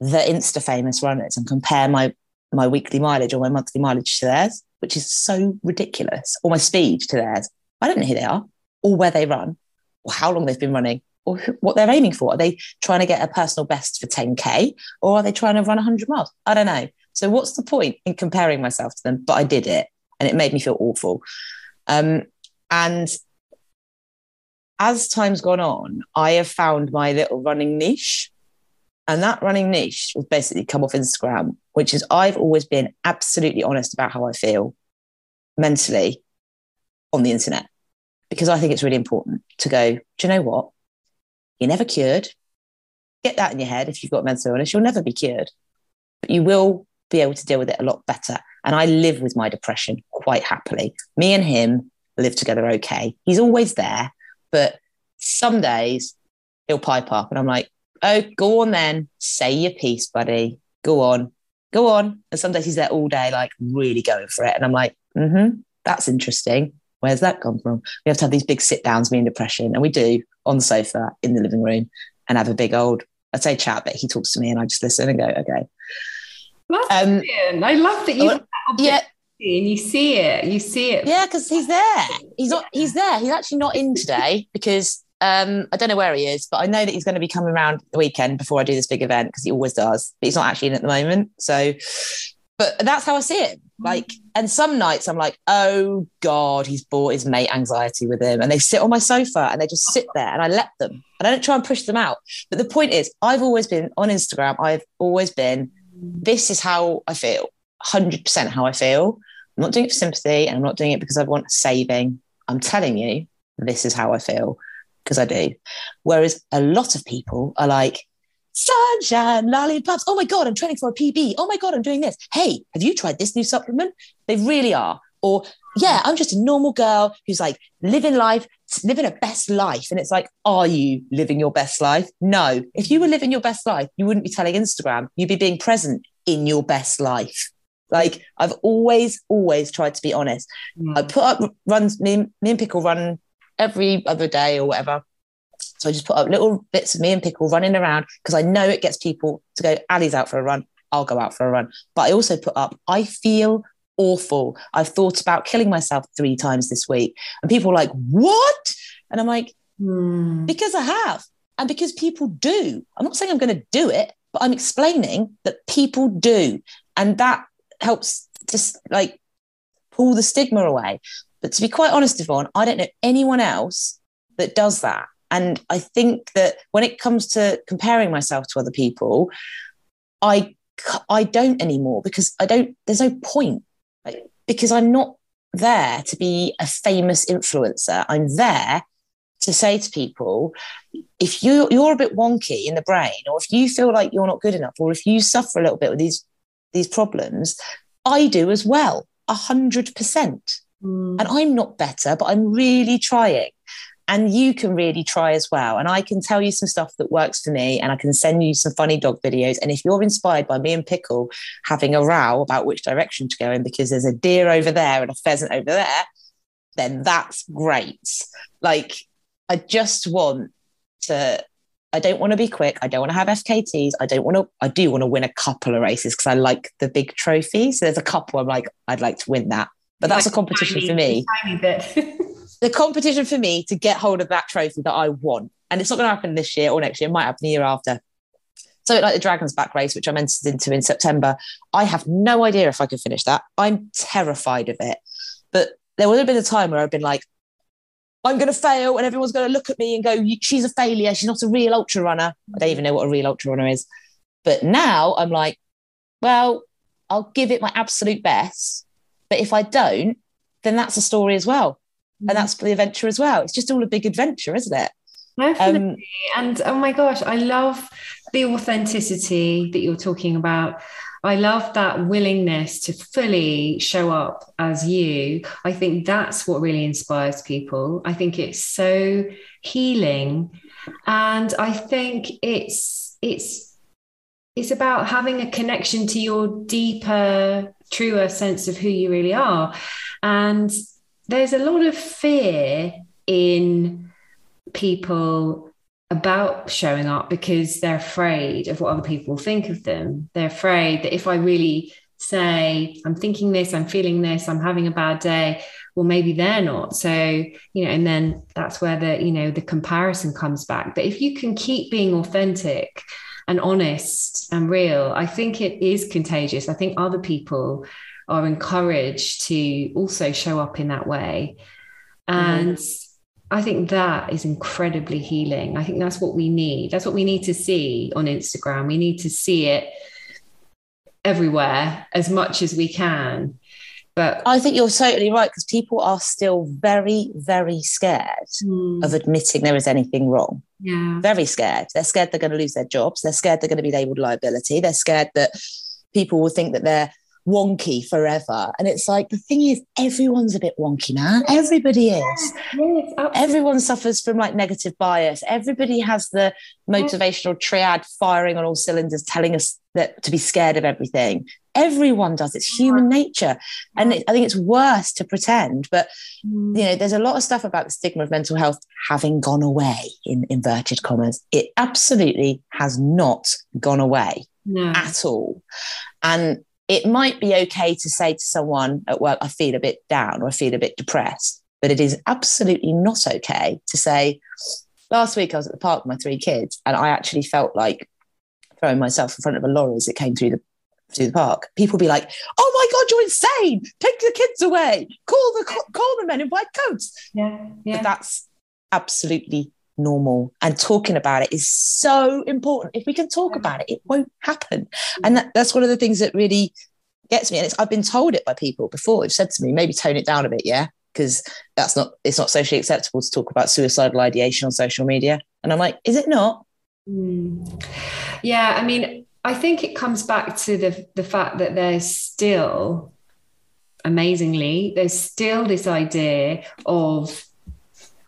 the Insta famous runners and compare my my weekly mileage or my monthly mileage to theirs which is so ridiculous, or my speed to theirs. I don't know who they are, or where they run, or how long they've been running, or who, what they're aiming for. Are they trying to get a personal best for 10K, or are they trying to run 100 miles? I don't know. So, what's the point in comparing myself to them? But I did it, and it made me feel awful. Um, and as time's gone on, I have found my little running niche. And that running niche was basically come off Instagram, which is I've always been absolutely honest about how I feel mentally on the internet because I think it's really important to go, do you know what? You're never cured. Get that in your head if you've got mental illness, you'll never be cured, but you will be able to deal with it a lot better. And I live with my depression quite happily. Me and him live together okay. He's always there, but some days he'll pipe up and I'm like, oh, go on then, say your piece, buddy. Go on, go on. And some days he's there all day, like really going for it. And I'm like, mm-hmm, that's interesting. Where's that come from? We have to have these big sit downs, me and depression. And we do on the sofa in the living room and have a big old, I'd say chat, but he talks to me and I just listen and go, okay. That's um, I love that you yeah. and you see it. You see it. Yeah, because he's there. He's not he's there. He's actually not in today because um, I don't know where he is, but I know that he's going to be coming around the weekend before I do this big event because he always does. But he's not actually in at the moment. So, but that's how I see it. Like, and some nights I'm like, oh God, he's brought his mate anxiety with him. And they sit on my sofa and they just sit there and I let them. And I don't try and push them out. But the point is, I've always been on Instagram, I've always been, this is how I feel, 100% how I feel. I'm not doing it for sympathy and I'm not doing it because I want saving. I'm telling you, this is how I feel because I do. Whereas a lot of people are like, sunshine, lollipops. Oh my God, I'm training for a PB. Oh my God, I'm doing this. Hey, have you tried this new supplement? They really are. Or, yeah, I'm just a normal girl who's like living life, living a best life. And it's like, are you living your best life? No. If you were living your best life, you wouldn't be telling Instagram. You'd be being present in your best life. Like I've always, always tried to be honest. Mm. I put up runs, me, me and Pickle run every other day or whatever. So I just put up little bits of me and Pickle running around because I know it gets people to go, Ali's out for a run. I'll go out for a run. But I also put up, I feel awful. I've thought about killing myself three times this week. And people are like, what? And I'm like, Hmm. because I have. And because people do. I'm not saying I'm going to do it, but I'm explaining that people do. And that helps just like pull the stigma away. But to be quite honest, Yvonne, I don't know anyone else that does that. And I think that when it comes to comparing myself to other people, I I don't anymore because I don't. There's no point because I'm not there to be a famous influencer. I'm there to say to people, if you you're a bit wonky in the brain, or if you feel like you're not good enough, or if you suffer a little bit with these these problems, I do as well, a hundred percent. Hmm. And I'm not better, but I'm really trying. And you can really try as well. And I can tell you some stuff that works for me, and I can send you some funny dog videos. And if you're inspired by me and Pickle having a row about which direction to go in because there's a deer over there and a pheasant over there, then that's great. Like, I just want to. I don't want to be quick. I don't want to have FKTs. I don't want to. I do want to win a couple of races because I like the big trophies. So there's a couple I'm like, I'd like to win that. But that's a competition tiny- for me Tiny bit. the competition for me to get hold of that trophy that I want. And it's not going to happen this year or next year. It might happen the year after. So, like the Dragons back race, which I'm entered into in September, I have no idea if I can finish that. I'm terrified of it. But there would have been a time where I've been like, I'm going to fail, and everyone's going to look at me and go, "She's a failure. She's not a real ultra runner." I don't even know what a real ultra runner is. But now I'm like, well, I'll give it my absolute best. But if I don't, then that's a story as well and that's the adventure as well. It's just all a big adventure, isn't it? Definitely. Um, and oh my gosh, I love the authenticity that you're talking about. I love that willingness to fully show up as you. I think that's what really inspires people. I think it's so healing. And I think it's it's it's about having a connection to your deeper, truer sense of who you really are. And there's a lot of fear in people about showing up because they're afraid of what other people think of them. They're afraid that if I really say, I'm thinking this, I'm feeling this, I'm having a bad day, well, maybe they're not. So, you know, and then that's where the, you know, the comparison comes back. But if you can keep being authentic and honest and real, I think it is contagious. I think other people are encouraged to also show up in that way. And I think that is incredibly healing. I think that's what we need. That's what we need to see on Instagram. We need to see it everywhere as much as we can. But I think you're totally right because people are still very, very scared Hmm, of admitting there is anything wrong. yeah, Very scared. They're scared they're going to lose their jobs. They're scared they're going to be labeled liability. They're scared that people will think that they're wonky forever. And it's like the thing is, everyone's a bit wonky, man. Everybody is. yes, absolutely. everyone suffers from like negative bias. Everybody has the motivational triad firing on all cylinders, telling us that to be scared of everything. Everyone does. It's human nature, and it, I think it's worse to pretend. But Hmm, you know, there's a lot of stuff about the stigma of mental health having gone away in inverted commas. It absolutely has not gone away no. at all. And it might be okay to say to someone oh, at work, I feel a bit down or I feel a bit depressed, but it is absolutely not okay to say, last week I was at the park with my three kids and I actually felt like throwing myself in front of a lorry as it came through the through the park. People be like, "Oh my god, you're insane! Take the kids away! Call the call the men in white coats!" yeah, But yeah. that's absolutely normal. And talking about it is so important. If we can talk about it, it won't happen. And that, that's one of the things that really gets me. And it's, I've been told it by people before. They've said to me, maybe tone it down a bit, yeah, because that's not it's not socially acceptable to talk about suicidal ideation on social media. And I'm like, is it not? Mm. Yeah, I mean, I think it comes back to the the fact that there's still, amazingly, there's still this idea of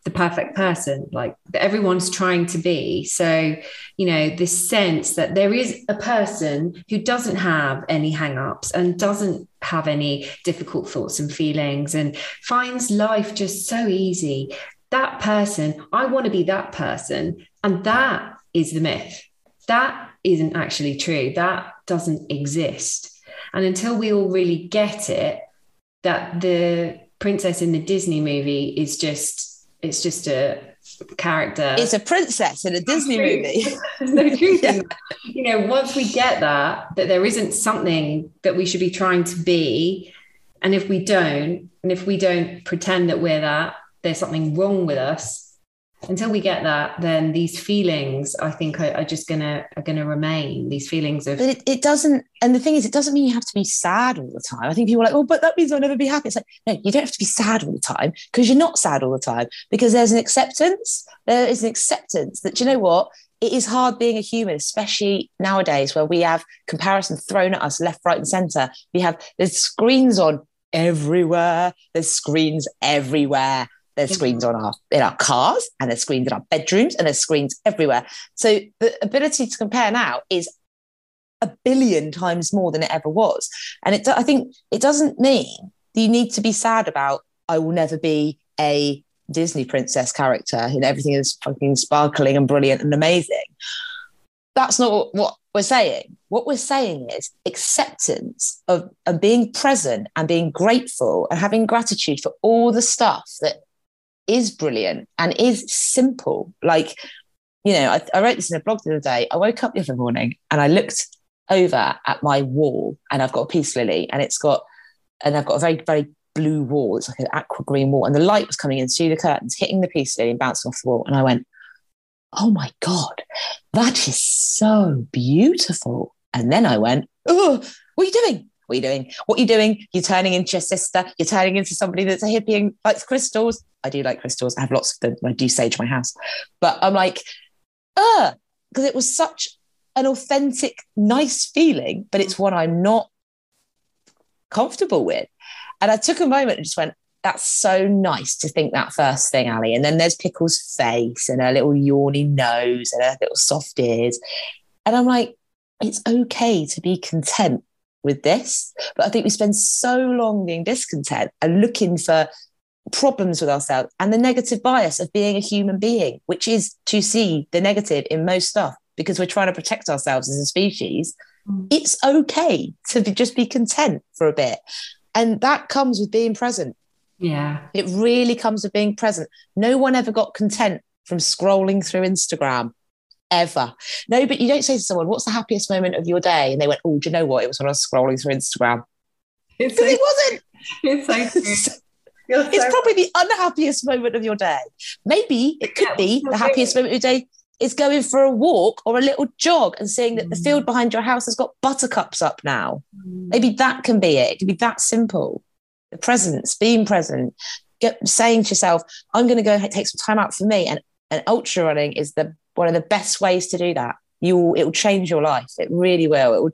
the perfect person, like everyone's trying to be. So, you know, this sense that there is a person who doesn't have any hang-ups and doesn't have any difficult thoughts and feelings and finds life just so easy that person, I want to be that person. And that is the myth. That isn't actually true. That doesn't exist. And until we all really get it, that the princess in the Disney movie is just, it's just a character. It's a princess in a Disney movie. There's no truth yeah. You know, once we get that, that there isn't something that we should be trying to be. And if we don't, and if we don't pretend that we're that, there's something wrong with us until we get that then these feelings i think are, are just gonna are gonna remain these feelings of but it, it doesn't and the thing is it doesn't mean you have to be sad all the time i think people are like oh but that means i'll never be happy it's like no you don't have to be sad all the time because you're not sad all the time because there's an acceptance there is an acceptance that you know what it is hard being a human, especially nowadays where we have comparison thrown at us left, right, and center. We have there's screens on everywhere. There's screens everywhere. There's screens on our in our cars, and there's screens in our bedrooms, and there's screens everywhere. So the ability to compare now is a billion times more than it ever was. And it, I think it doesn't mean you need to be sad about. I will never be a Disney princess character, and everything is fucking sparkling and brilliant and amazing. That's not what we're saying. What we're saying is acceptance of, of being present and being grateful and having gratitude for all the stuff that is brilliant and is simple. Like, you know, I, I wrote this in a blog the other day. I woke up the other morning and I looked over at my wall and I've got a peace lily and it's got, and I've got a very, very blue wall. It's like an aqua green wall. And the light was coming in through the curtains, hitting the peace lily and bouncing off the wall. And I went, oh my God, that is so beautiful. And then I went, oh, what are you doing? What are you doing? What are you doing? You're turning into your sister. You're turning into somebody that's a hippie and likes crystals. I do like crystals. I have lots of them. I do sage my house. But I'm like, uh, because it was such an authentic, nice feeling, but it's one I'm not comfortable with. And I took a moment and just went, that's so nice to think that first thing, Ali. And then there's Pickle's face and her little yawny nose and her little soft ears. And I'm like, it's okay to be content with this. But I think we spend so long being discontent and looking for problems with ourselves and the negative bias of being a human being, which is to see the negative in most stuff because we're trying to protect ourselves as a species. Mm. It's okay to be, just be content for a bit. And that comes with being present yeah. It really comes with being present. No one ever got content from scrolling through Instagram ever. No, but you don't say to someone, What's the happiest moment of your day? And they went, Oh, do you know what? It was when I was scrolling through Instagram. Because so, it wasn't. It's so it's so probably the unhappiest moment of your day. Maybe it could yeah, be the happiest moment of your day is going for a walk or a little jog and seeing that mm. the field behind your house has got buttercups up now. Mm. Maybe that can be it. It can be that simple the presence, being present, get saying to yourself, I'm going to go take some time out for me. And, and ultra running is the one of the best ways to do that. You will, it will change your life. It really will. It will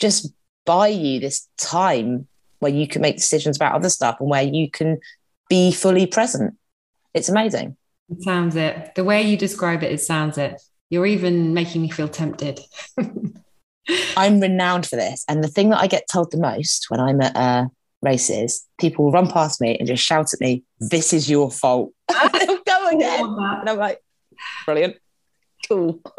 just buy you this time where you can make decisions about other stuff and where you can be fully present. It's amazing. It sounds it. The way you describe it, it sounds it. You're even making me feel tempted. I'm renowned for this. And the thing that I get told the most when I'm at uh, races, people will run past me and just shout at me, This is your fault. again. And I'm like, Brilliant. Cool.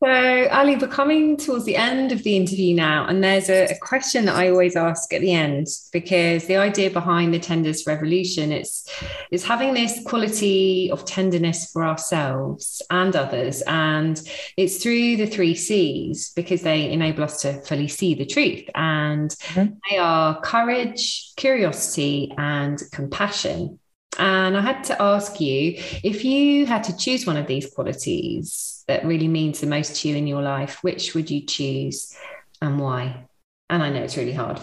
So, Ali, we're coming towards the end of the interview now, and there's a, a, question that I always ask at the end because the idea behind the Tenderness Revolution is, is having this quality of tenderness for ourselves and others. And it's through the three C's because they enable us to fully see the truth. And mm-hmm. they are courage, curiosity, and compassion. And I had to ask you if you had to choose one of these qualities that really means the most to you in your life, which would you choose and why? And I know it's really hard.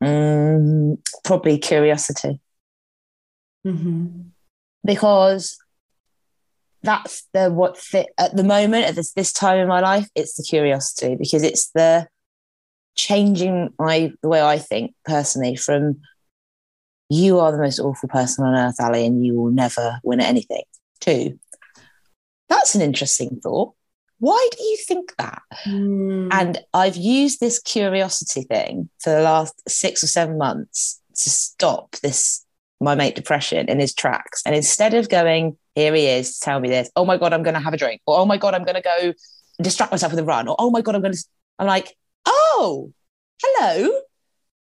Um, probably curiosity. Mm-hmm. Because that's the what fit at the moment at this this time in my life it's the curiosity because it's the changing my the way i think personally from you are the most awful person on earth, Ali, and you will never win at anything. Two, that's an interesting thought. Why do you think that? Mm. And I've used this curiosity thing for the last six or seven months to stop this my mate depression in his tracks. And instead of going, here he is to tell me this, oh my God, I'm going to have a drink, or oh my God, I'm going to go distract myself with a run, or oh my God, I'm going to, I'm like, oh, hello,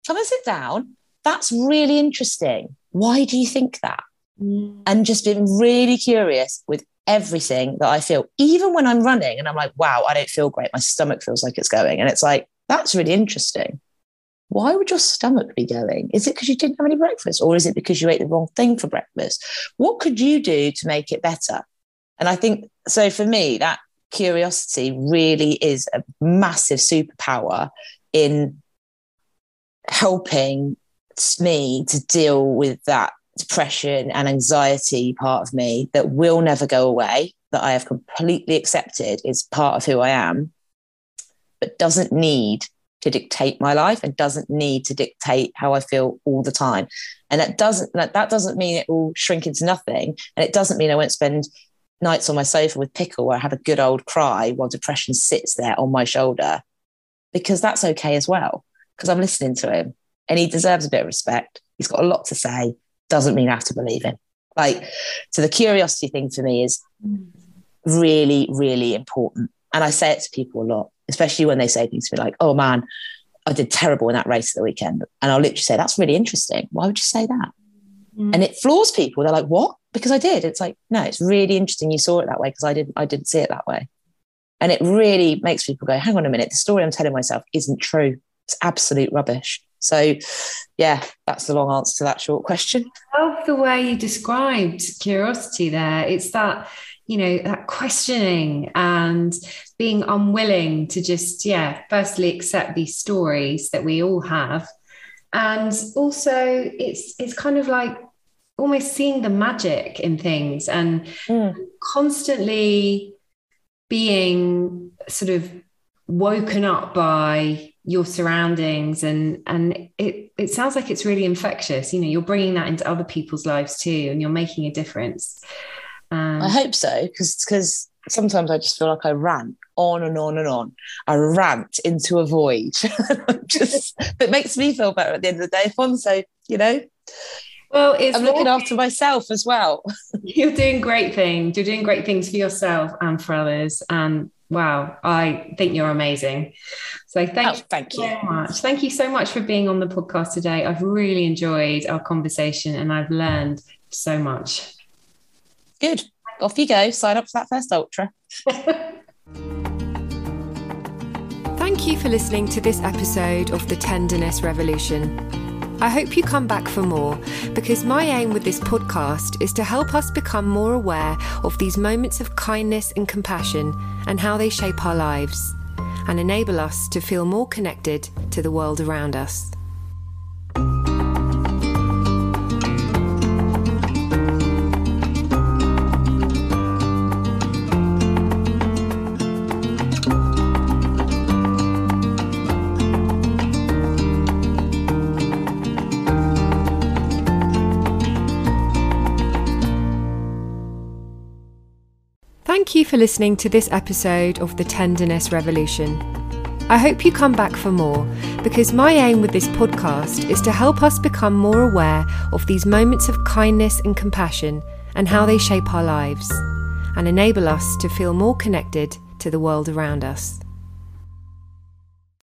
come and sit down. That's really interesting. Why do you think that? Mm. And just being really curious with everything that I feel, even when I'm running and I'm like, wow, I don't feel great. My stomach feels like it's going. And it's like, that's really interesting. Why would your stomach be going? Is it because you didn't have any breakfast or is it because you ate the wrong thing for breakfast? What could you do to make it better? And I think so for me, that curiosity really is a massive superpower in helping me to deal with that depression and anxiety part of me that will never go away, that I have completely accepted is part of who I am, but doesn't need to dictate my life and doesn't need to dictate how I feel all the time. And that doesn't that, that doesn't mean it will shrink into nothing. And it doesn't mean I won't spend nights on my sofa with pickle where I have a good old cry while depression sits there on my shoulder. Because that's okay as well. Because I'm listening to him and he deserves a bit of respect. He's got a lot to say doesn't mean I have to believe him. Like, so the curiosity thing for me is really, really important. And I say it to people a lot, especially when they say things to me like, oh man, I did terrible in that race at the weekend. And I'll literally say, that's really interesting. Why would you say that? Mm. And it floors people. They're like, what? Because I did. It's like, no, it's really interesting you saw it that way because I didn't, I didn't see it that way. And it really makes people go, hang on a minute, the story I'm telling myself isn't true. It's absolute rubbish. So, yeah, that's the long answer to that short question. I love the way you described curiosity there. It's that, you know, that questioning and being unwilling to just, yeah, firstly accept these stories that we all have. And also it's it's kind of like almost seeing the magic in things and mm. constantly being sort of woken up by your surroundings and and it it sounds like it's really infectious. You know you're bringing that into other people's lives too and you're making a difference. Um, i hope so because because sometimes i just feel like i rant on and on and on. I rant into a void. Just it makes me feel better at the end of the day fun so you know. Well it's i'm looking after myself as well. You're doing great things you're doing great things for yourself and for others and Wow, I think you're amazing. So thank, oh, thank you so much. Thank you so much for being on the podcast today. I've really enjoyed our conversation and I've learned so much. Good. Off you go. Sign up for that first ultra. Thank you for listening to this episode of the Tenderness Revolution. I hope you come back for more because my aim with this podcast is to help us become more aware of these moments of kindness and compassion and how they shape our lives and enable us to feel more connected to the world around us. Thank you for listening to this episode of the Tenderness Revolution. I hope you come back for more because my aim with this podcast is to help us become more aware of these moments of kindness and compassion and how they shape our lives and enable us to feel more connected to the world around us.